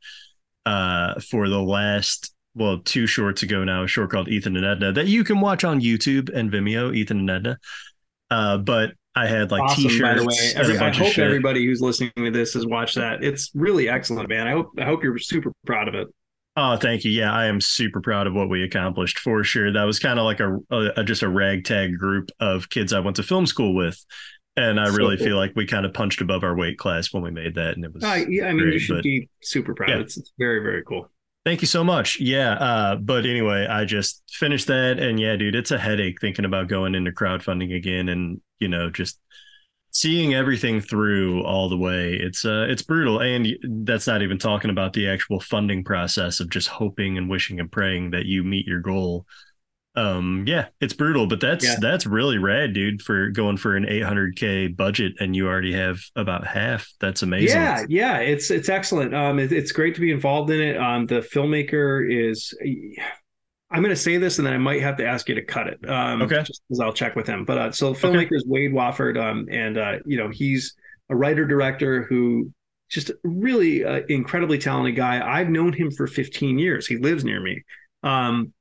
uh, for the last well two shorts ago now, a short called Ethan and Edna that you can watch on YouTube and Vimeo, Ethan and Edna. Uh, but I had like awesome, t-shirts. By the way, Every, I hope everybody who's listening to this has watched that. It's really excellent, man. I hope I hope you're super proud of it. Oh, thank you. Yeah, I am super proud of what we accomplished for sure. That was kind of like a, a, just a ragtag group of kids I went to film school with, and I so really cool. feel like we kind of punched above our weight class when we made that, and it was. Uh, yeah, I mean, great, you should but, be super proud. Yeah. It's, it's very very cool. Thank you so much. Yeah. Uh, but anyway, I just finished that, and yeah, dude, it's a headache thinking about going into crowdfunding again, and you know, just seeing everything through all the way it's uh it's brutal. And that's not even talking about the actual funding process of just hoping and wishing and praying that you meet your goal. Um yeah it's brutal but that's yeah. that's really rad dude for going for an 800k budget and you already have about half. That's amazing. Yeah yeah it's it's excellent. Um it, it's great to be involved in it. Um the filmmaker is I'm going to say this, and then I might have to ask you to cut it. Um, okay. Just because I'll check with him. But uh, so filmmaker okay. is Wade Wofford, um, and uh, you know he's a writer director who just really uh, incredibly talented guy. I've known him for 15 years. He lives near me. Um,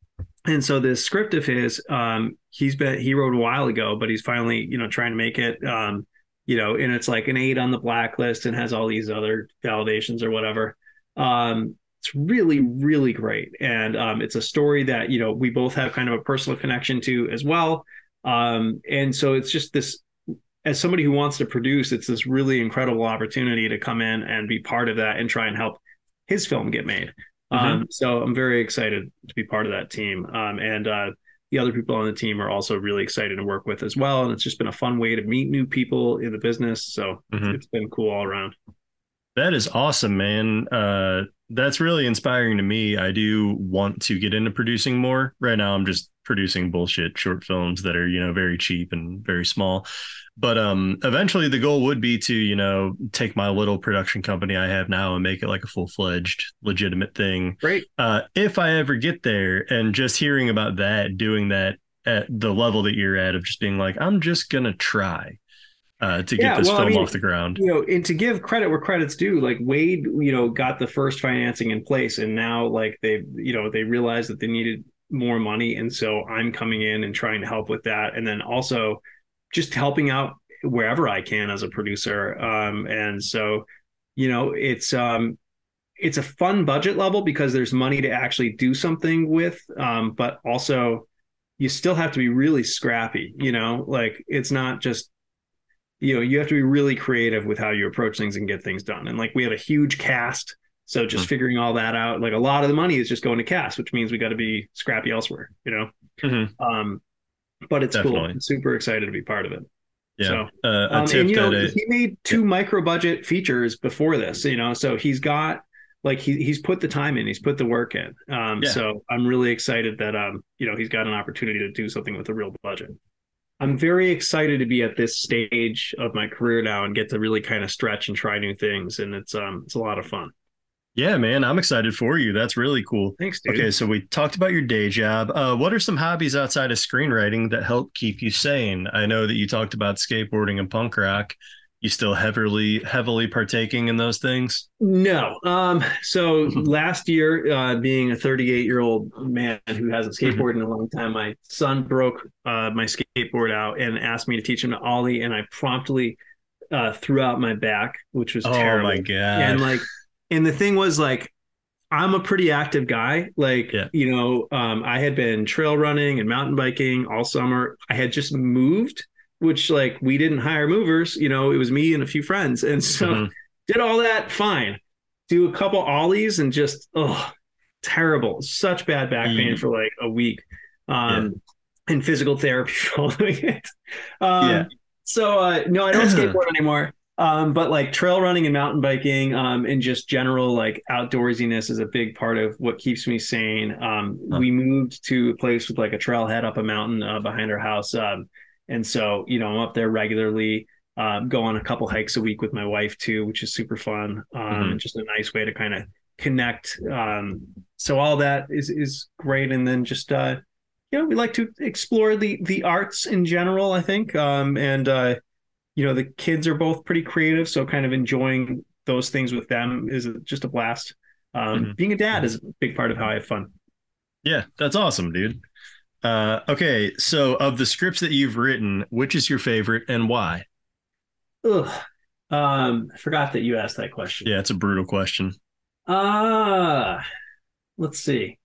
and so this script of his, um, he's been he wrote a while ago, but he's finally you know trying to make it. Um, you know, and it's like an eight on the blacklist and has all these other validations or whatever. Um, it's really really great. And um, it's a story that you know we both have kind of a personal connection to as well. Um, and so it's just this as somebody who wants to produce it's this really incredible opportunity to come in and be part of that and try and help his film get made. Mm-hmm. um, so i'm very excited to be part of that team. Um, and uh, the other people on the team are also really excited to work with as well. And it's just been a fun way to meet new people in the business. So mm-hmm. it's been cool all around. That is awesome, man. Uh, that's really inspiring to me. I do want to get into producing more. Right now, I'm just producing bullshit short films that are, you know, very cheap and very small. But um, eventually, the goal would be to, you know, take my little production company I have now and make it like a full fledged, legitimate thing. Great. Uh, if I ever get there, and just hearing about that, doing that at the level that you're at of just being like, I'm just gonna try uh, to get yeah, this well, film I mean, off the ground. You know, and to give credit where credit's due, like Wade, you know, got the first financing in place, and now like they, you know, they realized that they needed more money, and so I'm coming in and trying to help with that, and then also just helping out wherever I can as a producer. Um, and so, you know, it's um, it's a fun budget level because there's money to actually do something with, um, but also you still have to be really scrappy. You know, like it's not just you know you have to be really creative with how you approach things and get things done and like we have a huge cast so just mm-hmm. figuring all that out like a lot of the money is just going to cast which means we got to be scrappy elsewhere you know mm-hmm. um but it's Definitely. cool I'm super excited to be part of it yeah so, uh, um, and you know he made two yeah. micro budget features before this you know so he's got like he, he's put the time in he's put the work in um yeah. so i'm really excited that um you know he's got an opportunity to do something with a real budget I'm very excited to be at this stage of my career now and get to really kind of stretch and try new things, and it's um it's a lot of fun. Yeah, man, I'm excited for you. That's really cool. Thanks, dude. Okay, so we talked about your day job. Uh, what are some hobbies outside of screenwriting that help keep you sane? I know that you talked about skateboarding and punk rock. You still heavily heavily partaking in those things? No. Um, so last year, uh, being a 38 year old man who hasn't Mm-hmm. skateboarded in a long time, my son broke uh, my skateboard out and asked me to teach him to ollie, and I promptly uh, threw out my back, which was Oh terrible. my god! And like, and the thing was like, I'm a pretty active guy. Like, Yeah. you know, um, I had been trail running and mountain biking all summer. I had just moved, which like we didn't hire movers. You know, it was me and a few friends, and so Mhm. did all that fine. Do a couple ollies and just oh, terrible. Such bad back pain Mm. for like a week. Um, and physical therapy (laughs) following it. Um, Yeah. So uh, no, I don't (clears throat) skateboard anymore. Um, but like trail running and mountain biking, um, and just general like outdoorsiness is a big part of what keeps me sane. Um, Huh. we moved to a place with like a trailhead up a mountain uh, behind our house, um, and so you know I'm up there regularly. Um, go on a couple hikes a week with my wife too, which is super fun. Um, Mhm. and just a nice way to kind of connect. Um, so all that is is great, and then just uh, you know we like to explore the the arts in general. I think, um, and uh, you know the kids are both pretty creative, so kind of enjoying those things with them is just a blast. Um, Mhm. Being a dad is a big part of how I have fun. Yeah, that's awesome, dude. Uh, okay, so of the scripts that you've written, which is your favorite and why? Ugh. Um, I forgot that you asked that question. Yeah, it's a brutal question. Uh let's see.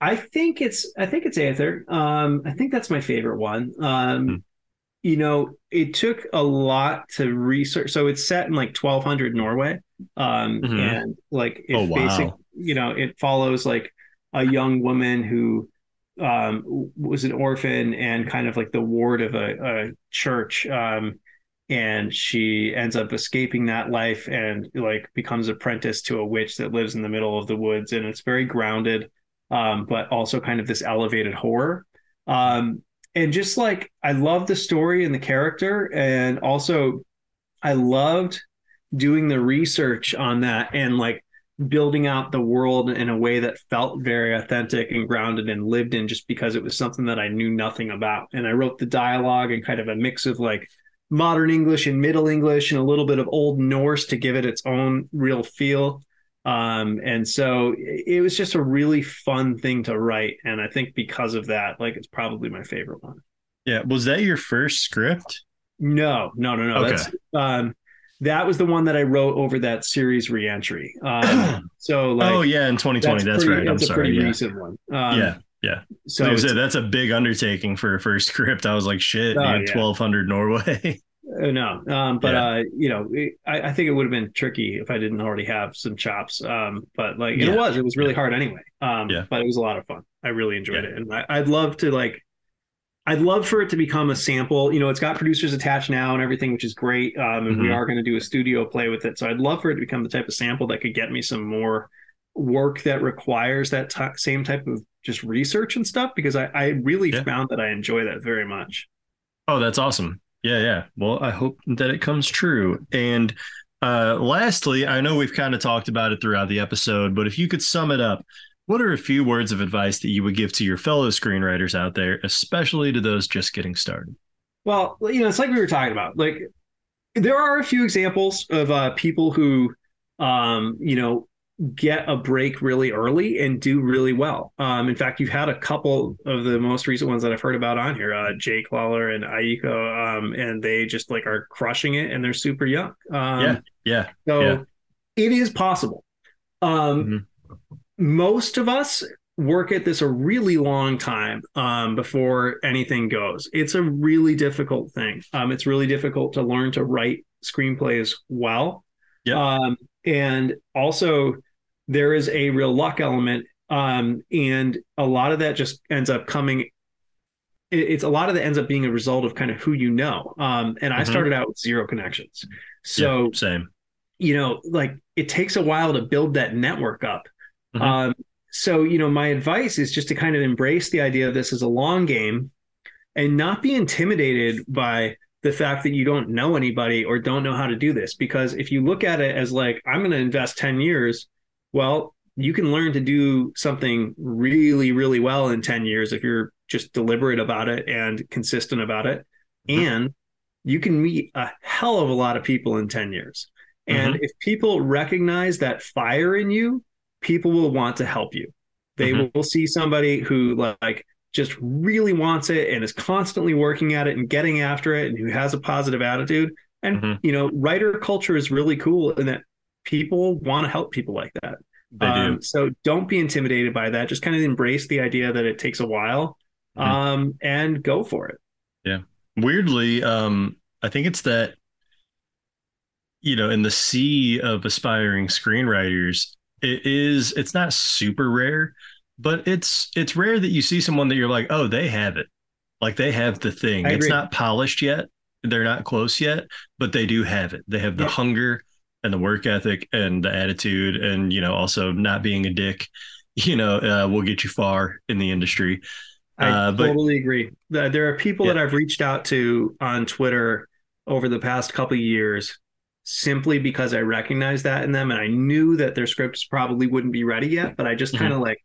I think it's I think it's Aether. Um, I think that's my favorite one. Um, Hmm. you know, it took a lot to research. So it's set in like 1200 Norway. Um, Mhm. and like it Oh, wow. basic, you know, it follows like a young woman who um was an orphan and kind of like the ward of a, a church. Um, and she ends up escaping that life and like becomes apprenticed to a witch that lives in the middle of the woods and it's very grounded um, but also kind of this elevated horror um, and just like i love the story and the character and also i loved doing the research on that and like building out the world in a way that felt very authentic and grounded and lived in just because it was something that i knew nothing about and i wrote the dialogue and kind of a mix of like modern English and Middle English and a little bit of Old Norse to give it its own real feel. Um, and so it was just a really fun thing to write. And I think because of that, like it's probably my favorite one. Yeah, was that your first script? No, no, no, no. Okay. That's um that was the one that I wrote over that series reentry. Um, (clears throat) so like oh yeah, in 2020. That's, pretty, right. I'm That's a sorry. pretty Yeah. recent one. Um, yeah, yeah. So that's a big undertaking for a first (laughs) script. I was like, shit, Oh, yeah. 1200 Norway. (laughs) No, um, but Yeah. uh, you know, it, I, I think it would have been tricky if I didn't already have some chops. Um, but like it was, it was really hard anyway. Um, Yeah. but it was a lot of fun. I really enjoyed it, and I, I'd love to like, I'd love for it to become a sample. You know, it's got producers attached now and everything, which is great. Um, and we Mhm. are going to do a studio play with it. So I'd love for it to become the type of sample that could get me some more work that requires that t- same type of just research and stuff because I, I really Yeah. found that I enjoy that very much. Oh, that's awesome. Yeah, yeah. Well, I hope that it comes true. And uh, lastly, I know we've kind of talked about it throughout the episode, but if you could sum it up, what are a few words of advice that you would give to your fellow screenwriters out there, especially to those just getting started? Well, you know, it's like we were talking about. Like, there are a few examples of uh, people who, um, you know, get a break really early and do really well. Um, in fact, you've had a couple of the most recent ones that I've heard about on here, uh, Jake Lawler and Aiko, um, and they just like are crushing it, and they're super young. Um, Yeah, yeah. so Yeah. it is possible. Um, Most of us work at this a really long time um, before anything goes. It's a really difficult thing. Um, it's really difficult to learn to write screenplays well. Yeah. Um, and also, there is a real luck element. Um, and a lot of that just ends up coming. It's a lot of that ends up being a result of kind of who you know. Um, and I Mhm. started out with zero connections. So Yeah, same. you know, like it takes a while to build that network up. Mhm. Um, so, you know, my advice is just to kind of embrace the idea of this as a long game. and not be intimidated by the fact that you don't know anybody or don't know how to do this. Because if you look at it as like, I'm going to invest 10 years, well, you can learn to do something really, really well in 10 years if you're just deliberate about it and consistent about it. And you can meet a hell of a lot of people in 10 years. And if people recognize that fire in you, people will want to help you. They Mhm. will see somebody who like just really wants it and is constantly working at it and getting after it and who has a positive attitude. And Mhm. you know, writer culture is really cool in that people want to help people like that. They Um, do. so don't be intimidated by that. Just kind of embrace the idea that it takes a while Mhm. um, and go for it. Yeah. Weirdly, um, I think it's that you know, in the sea of aspiring screenwriters, it is it's not super rare, but it's it's rare that you see someone that you're like, oh, they have it. Like they have the thing. It's not polished yet. They're not close yet, but they do have it. They have the Yeah. hunger and the work ethic and the attitude and you know, also not being a dick, (laughs) you know, uh, will get you far in the industry. I Uh, but- totally agree. The- There are people Yeah. that I've reached out to on Twitter over the past couple of years simply because I recognized that in them and I knew that their scripts probably wouldn't be ready yet, but I just Mhm. kind of like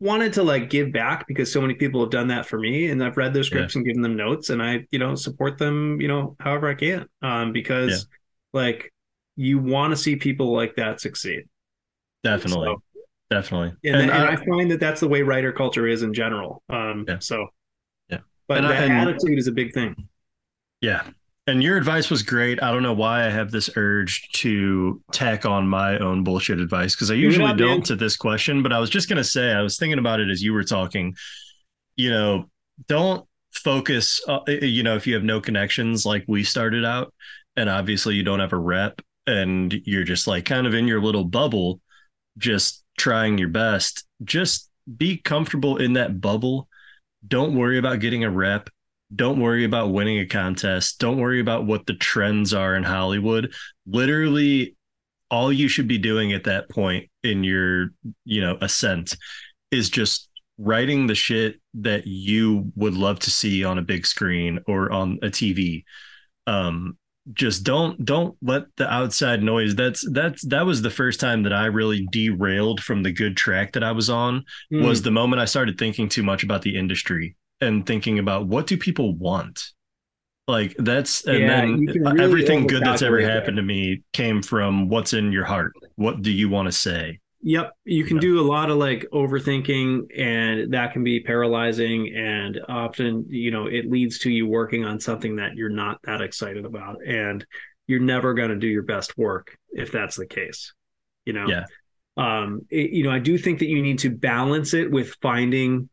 wanted to like give back because so many people have done that for me and I've read their scripts and given them notes and I, you know, support them, you know, however I can. Um because like you want to see people like that succeed. Definitely. So- Definitely. and, and, I- I, find that that's the way writer culture is in general. Um, Yeah. So, Yeah. but And I- that and- attitude is a big thing. Yeah. And your advice was great. I don't know why I have this urge to tack on my own bullshit advice because I usually don't to this question, but I was just going to say, I was thinking about it as you were talking. You know, don't focus, uh, you know, if you have no connections like we started out, and obviously you don't have a rep and you're just like kind of in your little bubble, just trying your best, just be comfortable in that bubble. Don't worry about getting a rep don't worry about winning a contest. Don't worry about what the trends are in Hollywood. Literally, all you should be doing at that point in your, you know, ascent is just writing the shit that you would love to see on a big screen or on a TV. Um, just don't don't let the outside noise. That's that's that was the first time that I really derailed from the good track that I was on Hmm. was the moment I started thinking too much about the industry and thinking about what do people want? Like that's and Yeah, then really everything good that's ever that. happened to me came from what's in your heart. What do you want to say? Yep, you can Yeah. do a lot of like overthinking, and that can be paralyzing. And often, you know, it leads to you working on something that you're not that excited about, and you're never going to do your best work if that's the case. You know, Yeah. Um, it- you know, I do think that you need to balance it with finding,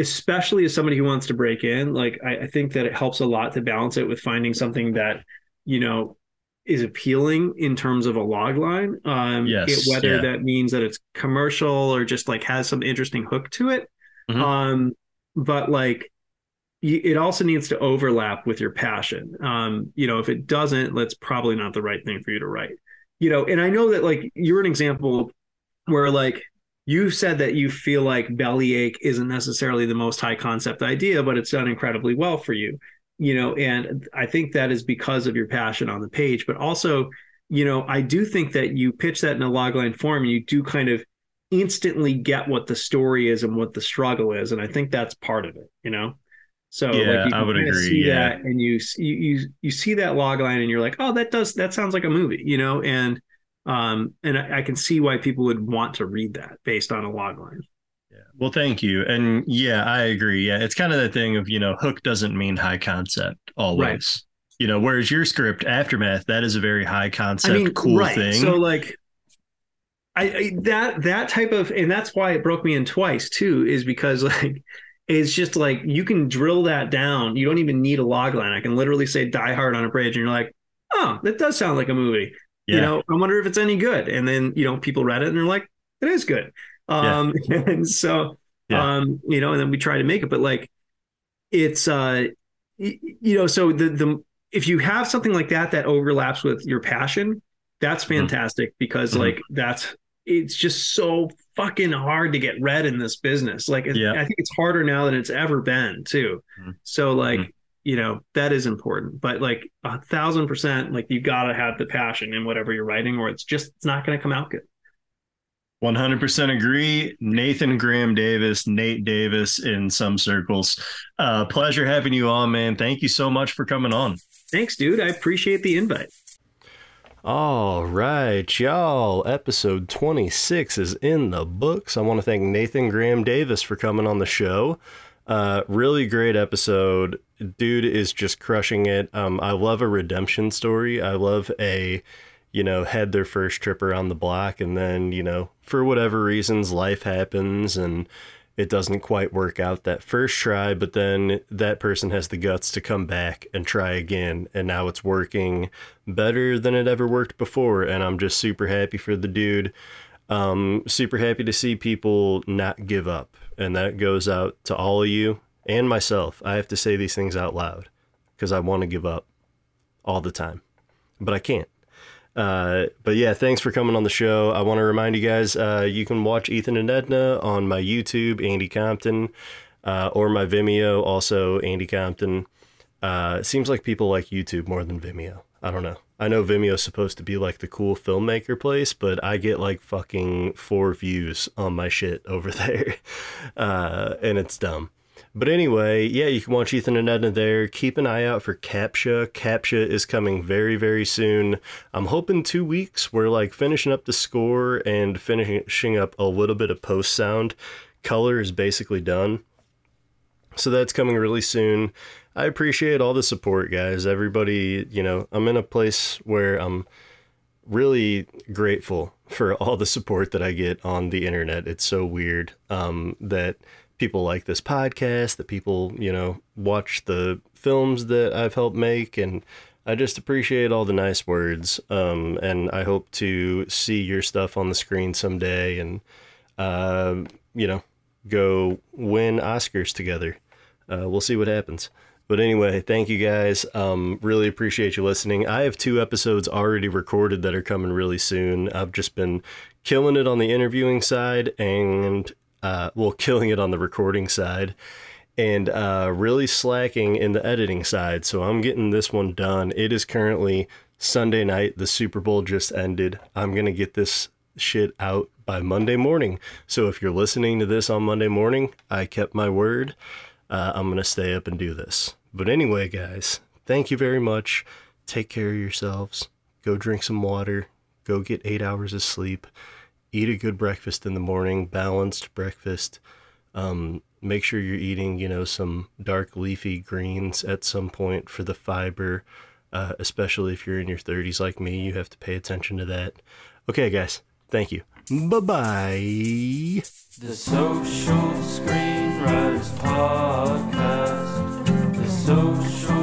especially as somebody who wants to break in. Like, I, I think that it helps a lot to balance it with finding something that, you know, is appealing in terms of a log line. Um, Yes, it- whether yeah. that means that it's commercial or just like has some interesting hook to it. Mhm. Um, but like, it also needs to overlap with your passion. Um, you know, if it doesn't, that's probably not the right thing for you to write. You know, and I know that like you're an example where like you said that you feel like bellyache isn't necessarily the most high concept idea, but it's done incredibly well for you. You know, and I think that is because of your passion on the page, but also, you know, I do think that you pitch that in a logline form, and you do kind of instantly get what the story is and what the struggle is, and I think that's part of it. You know, so Yeah, like you I would agree, See yeah. that, and you you you you see that logline, and you're like, oh, that does that sounds like a movie, you know, and um, and I, I can see why people would want to read that based on a logline. Yeah. Well, thank you. And yeah, I agree. Yeah, it's kind of the thing of, you know, hook doesn't mean high concept always. You know, whereas your script aftermath, that is a very high concept, cool right. thing. So like, I, I that that type of, and that's why it broke me in twice too, is because (laughs) like. It's just like you can drill that down. You don't even need a log line. I can literally say Die Hard on a bridge, and you're like, oh, that does sound like a movie. Yeah. You know, I wonder if it's any good. And then, you know, people read it and they're like, it is good. Um, (laughs) and so, Yeah. um, you know, and then we try to make it, but like, it's, uh, you know, so the, the, if you have something like that, that overlaps with your passion, that's Mhm. fantastic because Mhm. like that's, it's just so fucking hard to get read in this business. Like, Yeah. I think it's harder now than it's ever been, too. Mhm. So, like, Mhm. You know, that is important. But like a thousand percent, like you gotta have the passion in whatever you're writing, or it's just it's not gonna come out good. 100% agree. Nathan Graham Davis, Nate Davis in some circles. Uh, pleasure having you on, man. Thank you so much for coming on. Thanks, dude. I appreciate the invite. All right, y'all. Episode 26 is in the books. I want to thank Nathan Graham Davis for coming on the show. Uh, really great episode. Dude is just crushing it. Um, I love a redemption story. I love a, you know, had their first trip around the block and then, you know, for whatever reasons, life happens and it doesn't quite work out that first try, but then that person has the guts to come back and try again. And now it's working better than it ever worked before. And I'm just super happy for the dude. Um, super happy to see people not give up. And that goes out to all of you and myself. I have to say these things out loud because I want to give up all the time, but I can't. Uh, but yeah, thanks for coming on the show. I want to remind you guys, uh, you can watch Ethan and Edna on my YouTube, Andy Compton, uh, or my Vimeo, also Andy Compton. Uh, it seems like people like YouTube more than Vimeo. I don't know. I know Vimeo's supposed to be like the cool filmmaker place, but I get like fucking four views on my shit over (laughs) there. Uh, and it's dumb. But anyway, yeah, you can watch Ethan and Edna there. Keep an eye out for Captcha. Captcha is coming very, very soon. I'm hoping two weeks. We're like finishing up the score and finishing up a little bit of post sound. Color is basically done. So that's coming really soon. I appreciate all the support, guys. Everybody, you know, I'm in a place where I'm really grateful for all the support that I get on the internet. It's so weird um, that people like this podcast, that people, you know, watch the films that I've helped make. And I just appreciate all the nice words. Um, and I hope to see your stuff on the screen someday and, uh, you know, go win Oscars together. Uh, we'll see what happens. But anyway, thank you guys. Um, really appreciate you listening. I have two episodes already recorded that are coming really soon. I've just been killing it on the interviewing side and, uh, well, (laughs) killing it on the recording side and uh, really slacking in the editing side. So I'm getting this one done. It is currently Sunday night. The Super Bowl just ended. I'm going to get this shit out by Monday morning. So if you're listening to this on Monday morning, I kept my word. Uh, I'm going to stay up and do this. But anyway, guys, thank you very much. Take care of yourselves. Go drink some water. Go get eight hours of sleep. Eat a good breakfast in the morning, balanced breakfast. Um, make sure you're eating, you know, some dark leafy greens at some point for the fiber. Uh, especially if you're in your 30s like me, you have to pay attention to that. Okay, guys, thank you. Bye bye. The Social Screenwriters Podcast. The Social